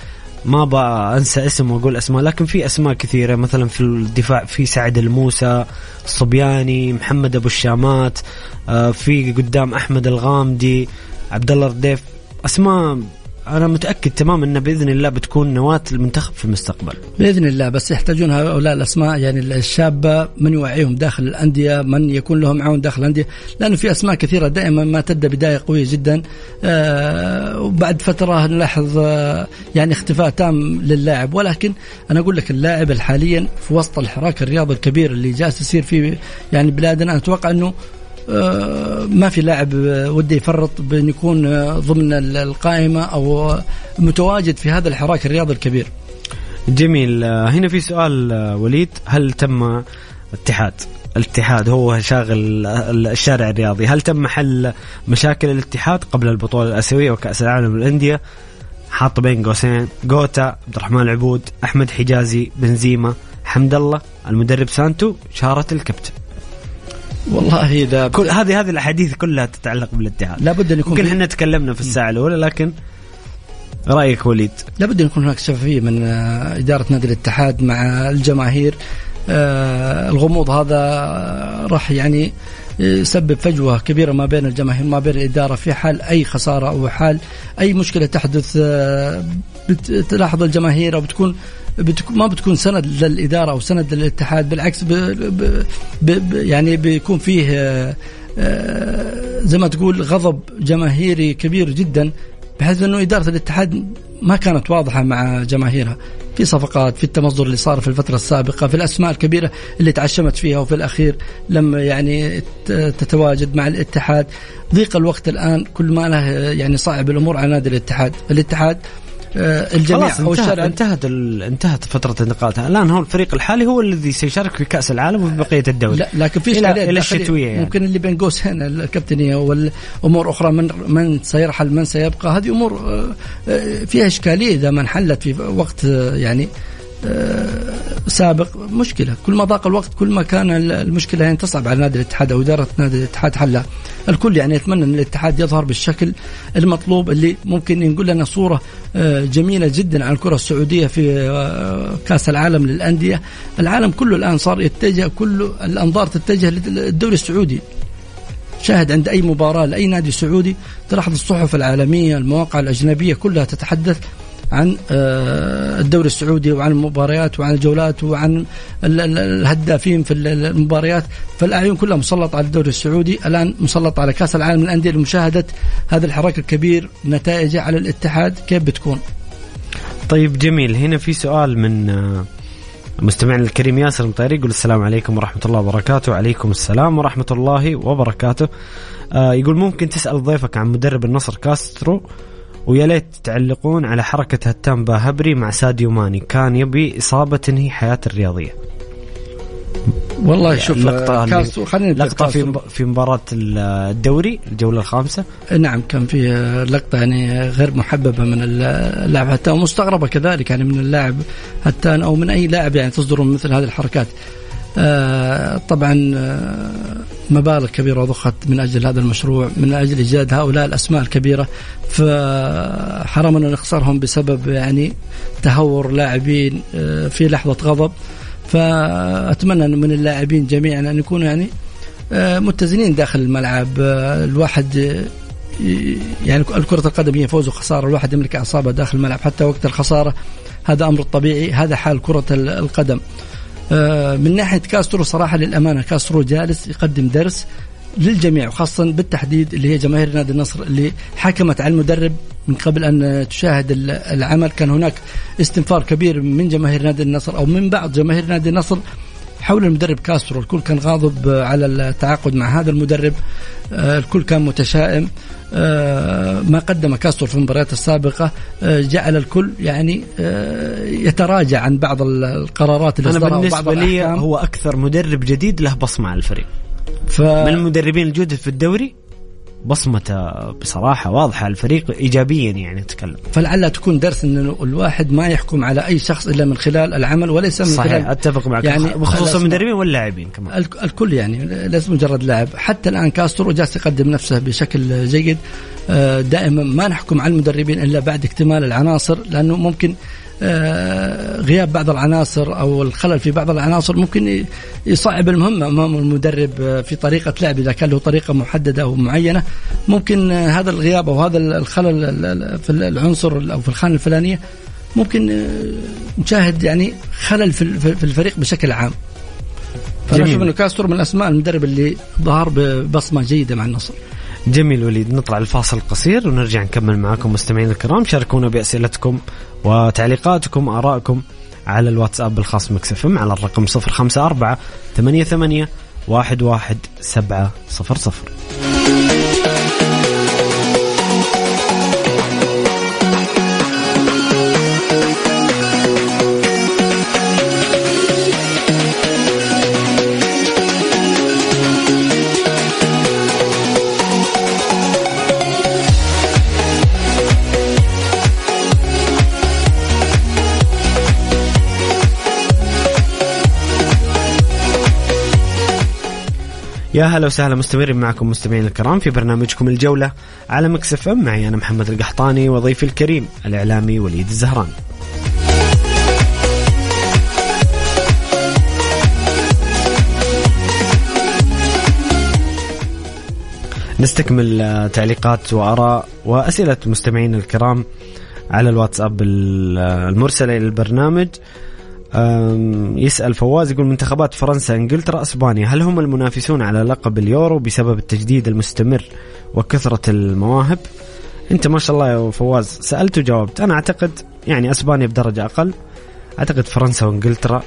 ما بنسى اسم وأقول أسماء لكن في أسماء كثيرة. مثلا في الدفاع في سعد الموسى الصبياني محمد أبو الشامات آه، في قدام أحمد الغامدي عبد الله رديف. أسماء أنا متأكد تماما إن بإذن الله بتكون نواة المنتخب في المستقبل. بإذن الله بس يحتاجون هؤلاء الأسماء يعني الشابة من يوعيهم داخل الأندية من يكون لهم معاون داخل الأندية لأنه في أسماء كثيرة دائما ما تبدأ بداية قوية جدا. آه وبعد فترة نلاحظ آه يعني اختفاء تام للاعب. ولكن أنا أقول لك اللاعب حاليا في وسط الحراك الرياضي الكبير اللي جالس يصير في يعني بلادنا أتوقع إنه ما في لاعب وده يفرط بأن يكون ضمن القائمة أو متواجد في هذا الحراك الرياضي الكبير. جميل. آه، هنا في سؤال آه، وليد هل تم اتحاد؟ الاتحاد هو شاغل الشارع الرياضي. هل تم حل مشاكل الاتحاد قبل البطولة الآسيوية وكأس العالم للأندية؟ حاط بين قوسين جوتا عبد الرحمن العبود أحمد حجازي بنزيما حمد الله المدرب سانتو شارة الكابتن. والله إذا كل هذه هذه الأحاديث كلها تتعلق بالاتحاد. لابد أن يكون يمكن إحنا تكلمنا في الساعة الأولى لكن رأيك وليد؟ لابد أن يكون هناك شفافية من آه، إدارة نادي الاتحاد مع الجماهير. آه الغموض هذا راح يعني يسبب فجوة كبيرة ما بين الجماهير ما بين الإدارة في حال أي خسارة أو حال أي مشكلة تحدث آه بتلاحظ الجماهير أو بتكون بتكون ما بتكون سند للإدارة أو سند للاتحاد بالعكس ب ب ب يعني بيكون فيه آه، آه، زي ما تقول غضب جماهيري كبير جدا بحيث إنه إدارة الاتحاد ما كانت واضحة مع جماهيرها. في صفقات في التمظر اللي صار في الفترة السابقة في الأسماء الكبيرة اللي تعشمت فيها وفي الأخير لما يعني تتواجد مع الاتحاد. ضيق الوقت الآن كل ما له يعني صعب الأمور على نادي الاتحاد. الاتحاد آه، الجميع خلاص أو الشارع انتهت انتهت فترة انتقالها الآن هو الفريق الحالي هو الذي سيشارك في كأس العالم وفي بقية الدوري لا لكن في إلى, إلى الشتوية يعني. ممكن اللي بين قوسين الكابتنيه والأمور أخرى من من سيرحل من سيبقى هذه أمور آه، آه، فيها إشكالية إذا ما انحلت في وقت يعني سابق مشكلة. كل ما ضاق الوقت كل ما كان المشكلة يعني تصعب على نادي الاتحاد أو إدارة نادي الاتحاد حلها الكل يعني يتمنى أن الاتحاد يظهر بالشكل المطلوب اللي ممكن ينقل لنا صورة جميلة جدا على الكرة السعودية في كأس العالم للأندية. العالم كله الآن صار يتجه كله الأنظار تتجه للدوري السعودي. شاهد عند أي مباراة لأي نادي سعودي تلاحظ الصحف العالمية المواقع الأجنبية كلها تتحدث عن آه، الدوري السعودي وعن المباريات وعن الجولات وعن الهدافين في المباريات. فالاعين كلها مسلطة على الدوري السعودي الآن مسلط على كأس العالم للأندية لمشاهدة هذا الحراك الكبير نتائجه على الاتحاد. كيف بتكون؟ طيب جميل. هنا في سؤال من آه، مستمعنا الكريم ياسر مطيري يقول السلام عليكم ورحمة الله وبركاته. وعليكم السلام ورحمة الله وبركاته. آه يقول ممكن تسأل ضيفك عن مدرب النصر كاسترو؟ ويا ليت تعلقون على حركة هتان باهبري مع ساديو ماني. كان يبي إصابة تنهي حياته الرياضية. والله شوف لقطة خلينا لقطة في في مباراة الدوري الجولة الخامسة. نعم كان في لقطة يعني غير محببة من اللاعب هتان ومستغربة كذلك يعني من اللاعب هتان أو من أي لاعب يعني تصدر مثل هذه الحركات. آه طبعا آه مبالغ كبيرة ضخت من أجل هذا المشروع من أجل إيجاد هؤلاء الأسماء الكبيرة. فحرام أن نخسرهم بسبب يعني تهور لاعبين آه في لحظة غضب. فأتمنى من اللاعبين جميعا أن يكونوا يعني آه متزنين داخل الملعب. آه الواحد يعني كرة القدم هي فوز وخسارة الواحد يملك أعصابه داخل الملعب حتى وقت الخسارة. هذا أمر طبيعي هذا حال كرة القدم. آه، من ناحية كاسترو صراحة للأمانة كاسترو جالس يقدم درس للجميع وخاصة بالتحديد اللي هي جماهير نادي النصر اللي حكمت على المدرب من قبل أن تشاهد العمل. كان هناك استنفار كبير من جماهير نادي النصر أو من بعض جماهير نادي النصر حول المدرب كاسترو. الكل كان غاضب على التعاقد مع هذا المدرب. آه، الكل كان متشائم. آه، ما قدم كاسترو في المباريات السابقة. آه، جعل الكل يعني يتراجع عن بعض القرارات اللي أنا بالنسبة لي هو أكثر مدرب جديد له بصمة على الفريق. ف... من المدربين الجدد في الدوري بصمته بصراحة واضحة الفريق ايجابيا يعني نتكلم فلعلها تكون درس إن الواحد ما يحكم على أي شخص إلا من خلال العمل وليس من صحيح خلال أتفق معك. يعني بخصوص المدربين واللاعبين كمان. الكل يعني ليس مجرد لاعب. حتى الآن كاسترو جالس يقدم نفسه بشكل جيد. آه، دائما ما نحكم على المدربين إلا بعد اكتمال العناصر لأنه ممكن غياب بعض العناصر أو الخلل في بعض العناصر ممكن يصعب المهمه امام المدرب آه، في طريقة لعب. إذا كان له طريقة محددة أو معينة ممكن آه، هذا الغياب أو هذا الخلل في العنصر أو في الخانة الفلانية ممكن نشاهد يعني خلل في الفريق بشكل عام. فأنا أشوف إنه كاستور من أسماء المدرب اللي ظهر ببصمة جيدة مع النصر. جميل وليد نطلع الفاصل القصير ونرجع نكمل معكم مستمعينا الكرام. شاركونا بأسئلتكم وتعليقاتكم آرائكم على الواتساب الخاص مكسفم على الرقم 054 88 11700 يا هلا وسهلا مستمرين معكم مستمعين الكرام في برنامجكم الجولة على مكسف ام. معي أنا محمد القحطاني وضيفي الكريم الإعلامي وليد الزهران. نستكمل تعليقات وآراء وأسئلة مستمعين الكرام على الواتساب المرسلة إلى البرنامج. يسأل فواز يقول منتخبات فرنسا إنجلترا إسبانيا هل هم المنافسون على لقب اليورو بسبب التجديد المستمر وكثرة المواهب؟ أنت ما شاء الله يا فواز سألت وجاوبت أنا أعتقد يعني إسبانيا بدرجة أقل أعتقد فرنسا وإنجلترا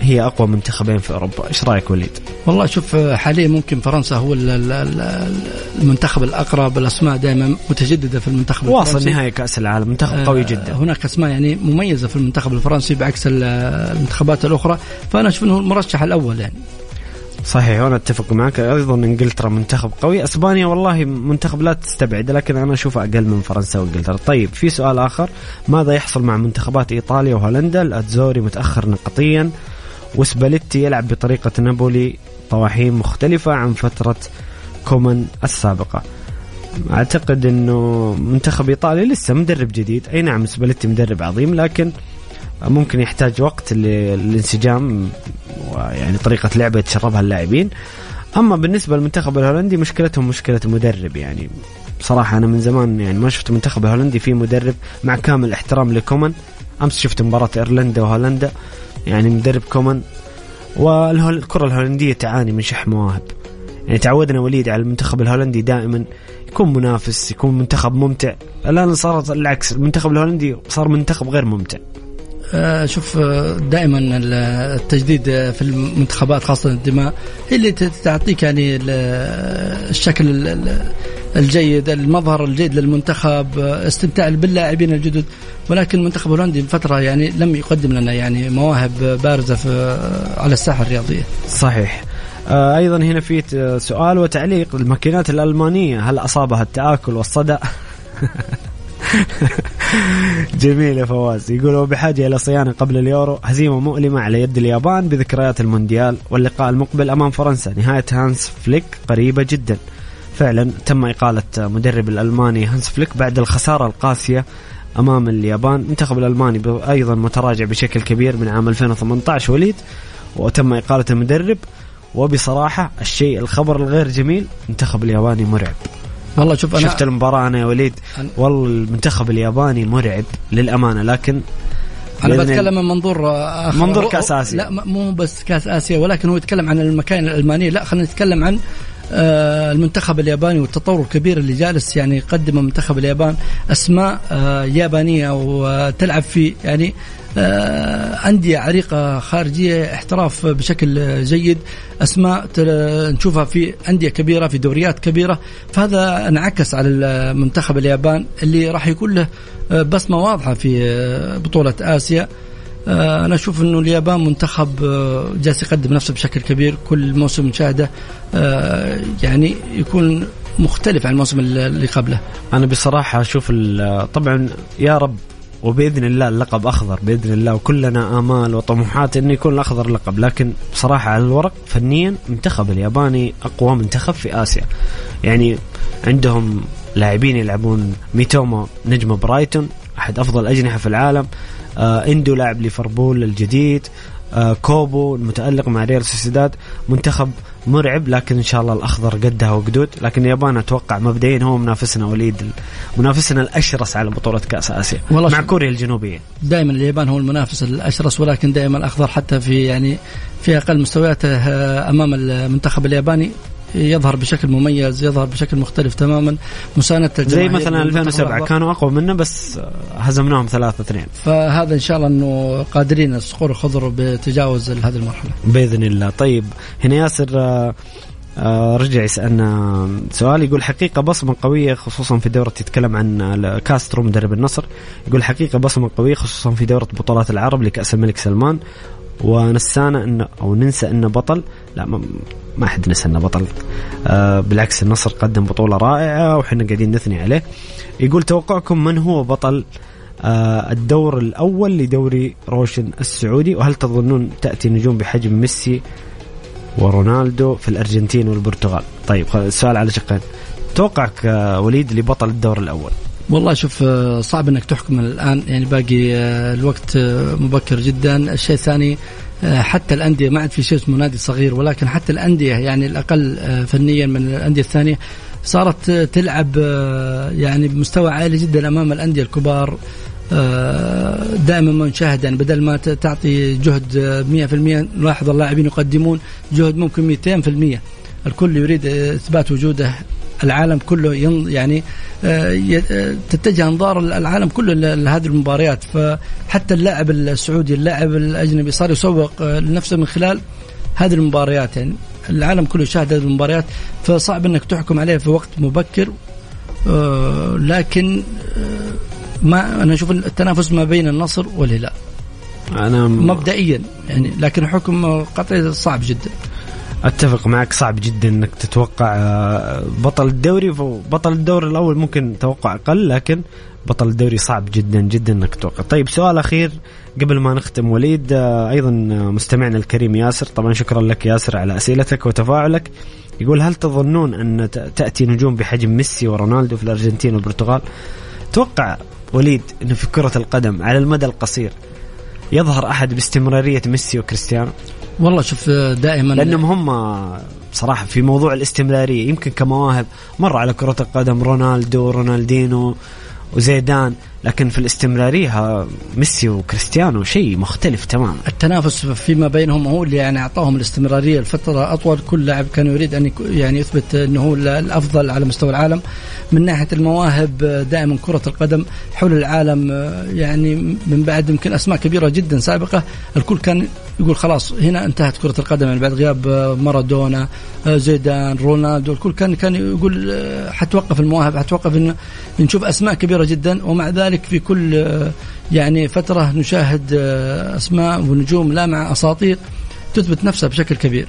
هي أقوى منتخبين في أوروبا، إيش رأيك وليد؟ والله شوف حاليا ممكن فرنسا هو المنتخب الأقرب الأسماء دائما متجددة في المنتخب واصل الفرنسي. نهائي كأس العالم منتخب قوي جدا. هناك أسماء يعني مميزة في المنتخب الفرنسي بعكس المنتخبات الأخرى. فأنا أشوف إنه المرشح الأول يعني. صحيح وأنا أتفق معك. أيضا إنجلترا منتخب قوي. إسبانيا والله منتخب لا تستبعد لكن أنا أشوفه أقل من فرنسا وإنجلترا. طيب في سؤال آخر. ماذا يحصل مع منتخبات إيطاليا وهولندا؟ الأتزوري متأخر نقطيا. وسباليتي يلعب بطريقة نابولي طواحين مختلفة عن فترة كومان السابقة. أعتقد إنه منتخب إيطاليا لسه مدرب جديد. أي نعم سباليتي مدرب عظيم لكن ممكن يحتاج وقت للانسجام ويعني طريقة لعبه يتشربها اللاعبين. أما بالنسبة للمنتخب الهولندي مشكلتهم مشكلة مدرب. يعني بصراحه أنا من زمان يعني ما شفت المنتخب الهولندي فيه مدرب مع كامل احترام لكومان. أمس شفت مباراة إيرلندا وهولندا. يعني مدرب كومان. والكره الهولندية تعاني من شح مواهب. يعني تعودنا وليد على المنتخب الهولندي دائما يكون منافس يكون منتخب ممتع. الآن صارت العكس المنتخب الهولندي صار منتخب غير ممتع. شوف آه، دائما التجديد في المنتخبات خاصة الدماء هي اللي تعطيك يعني الشكل الجيد المظهر الجيد للمنتخب استمتاع باللاعبين الجدد. ولكن المنتخب الهولندي الفترة يعني لم يقدم لنا يعني مواهب بارزة في على الساحة الرياضية. صحيح. آه، أيضا هنا في سؤال وتعليق. الماكينات الألمانية هل أصابها التآكل والصدأ؟ (laughs) (laughs) جميل يا فواز. يقول وبحاجة إلى صيانة قبل اليورو. هزيمة مؤلمة على يد اليابان بذكريات المونديال واللقاء المقبل أمام فرنسا. نهاية هانس فليك قريبة جدا. فعلا تم إقالة مدرب الألماني هانس فليك بعد الخسارة القاسية أمام اليابان. المنتخب الألماني أيضا متراجع بشكل كبير من عام 2018 وليد وتم إقالة المدرب. وبصراحة الشيء الخبر الغير جميل المنتخب الياباني مرعب. والله شوف أنا شفت المباراة أنا يا وليد. والله المنتخب الياباني مرعب للأمانة لكن أنا بتكلم من منظور آخر. منظور كأس آسيا. لا مو بس كأس آسيا ولكن هو يتكلم عن المكاين الالمانيه لا خلينا نتكلم عن آه، المنتخب الياباني والتطور الكبير اللي جالس يعني يقدم منتخب اليابان. أسماء آه، يابانية وتلعب في يعني آه، أندية عريقة خارجية احتراف بشكل جيد أسماء نشوفها في أندية كبيرة في دوريات كبيرة فهذا انعكس على المنتخب اليابان اللي راح يكون له بصمة واضحة في بطولة آسيا. آه، أنا أشوف إنه اليابان منتخب آه، جالس يقدم نفسه بشكل كبير كل موسم نشاهده آه، يعني يكون مختلف عن الموسم اللي قبله. أنا بصراحة أشوف طبعا يا رب وبإذن الله اللقب أخضر بإذن الله وكلنا آمال وطموحات إنه يكون الأخضر لقب. لكن بصراحة على الورق فنيا منتخب الياباني أقوى منتخب في آسيا. يعني عندهم لاعبين يلعبون ميتوما نجم برايتون أحد أفضل الاجنحه في العالم آه إندو لاعب ليفربول الجديد آه كوبو المتألق مع ريال سوسيداد منتخب مرعب لكن إن شاء الله الأخضر قدها وقدود. لكن اليابان أتوقع مبدئيا هو منافسنا وليد منافسنا الأشرس على بطولة كأس آسيا. والله مع كوريا الجنوبية. دائما اليابان هو المنافس الأشرس ولكن دائما الأخضر حتى في يعني في أقل مستوياته آه، أمام المنتخب الياباني. يظهر بشكل مميز يظهر بشكل مختلف تماما. مساندة زي مثلا 2007 كانوا أقوى منا بس هزمناهم 3 2 فهذا إن شاء الله إنه قادرين الصقور الخضر بتجاوز هذه المرحلة. بإذن الله. طيب هنا ياسر آه، آه، رجع يسألنا سؤال. يقول حقيقة بصمة قوية خصوصا في دورة يتكلم عن كاسترو مدرب النصر. يقول حقيقة بصمة قوية خصوصا في دورة بطولات العرب لكأس الملك سلمان. ونسانا انه أو ننسى انه بطل لا ما, ما حد نسى انه بطل. آه بالعكس النصر قدم بطولة رائعة وحنا قاعدين نثني عليه. يقول توقعكم من هو بطل؟ آه الدور الأول لدوري روشن السعودي. وهل تظنون تأتي نجوم بحجم ميسي ورونالدو في الأرجنتين والبرتغال؟ طيب السؤال على شقين. توقعك آه وليد لبطل الدور الأول. والله شوف آه، صعب إنك تحكم الآن يعني باقي آه، الوقت آه، مبكر جدا. الشيء الثاني حتى الأندية ما عاد في شيء اسمه نادي صغير ولكن حتى الأندية يعني الأقل فنيا من الأندية الثانية صارت تلعب يعني بمستوى عالي جدا أمام الأندية الكبار دائما ما نشاهد يعني بدل ما تعطي جهد 100% نلاحظ اللاعبين يقدمون جهد ممكن 200% الكل يريد إثبات وجوده. العالم كله يعني آه، آه، تتجه أنظار العالم كله لهذه المباريات. فحتى اللاعب السعودي اللاعب الأجنبي صار يسوق آه، لنفسه من خلال هذه المباريات. يعني العالم كله شاهد هذه المباريات فصعب إنك تحكم عليه في وقت مبكر. لكن ما أنا أشوف التنافس ما بين النصر والهلال. أنا مبدئيا يعني لكن حكم قطعي صعب جدا. أتفق معك صعب جدا إنك تتوقع آه، بطل الدوري بطل الدوري الأول ممكن توقع أقل لكن بطل الدوري صعب جدا جدا إنك تتوقع. طيب سؤال أخير قبل ما نختم وليد آه، أيضا مستمعنا الكريم ياسر طبعا شكرا لك ياسر على أسئلتك وتفاعلك يقول هل تظنون أن تأتي نجوم بحجم ميسي ورونالدو في الأرجنتين والبرتغال؟ توقع وليد أنه في كرة القدم على المدى القصير يظهر أحد باستمرارية ميسي وكريستيانو؟ والله شوف دائما لأنهم هم صراحة في موضوع الاستمرارية يمكن كمواهب مر على كرة القدم رونالدو رونالدينو وزيدان. لكن في الاستمرارية ميسي وكريستيانو شيء مختلف تماما. التنافس فيما بينهم هو اللي يعني أعطاهم الاستمرارية لفترة أطول. كل لاعب كان يريد أن يعني يثبت أنه هو الأفضل على مستوى العالم. من ناحية المواهب دائما كرة القدم حول العالم يعني من بعد يمكن أسماء كبيرة جدا سابقة. الكل كان يقول خلاص هنا انتهت كرة القدم. يعني بعد غياب مارادونا زيدان رونالدو الكل كان كان يقول حتوقف المواهب حتوقف نشوف أسماء كبيرة جدا. ومع ذلك في كل يعني فترة نشاهد أسماء ونجوم لا مع أساطير تثبت نفسها بشكل كبير.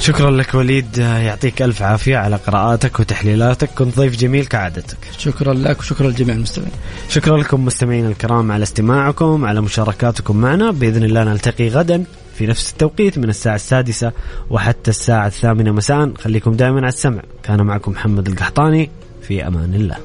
شكرا لك وليد يعطيك ألف عافية على قراءاتك وتحليلاتك. كنت ضيف جميل كعادتك. شكرا لك وشكرا لجميع المستمعين. شكرا لكم مستمعين الكرام على استماعكم على مشاركاتكم معنا. بإذن الله نلتقي غدا في نفس التوقيت من الساعة السادسة وحتى الساعة الثامنة مساء. خليكم دائما على السمع. كان معكم محمد القحطاني. في أمان الله.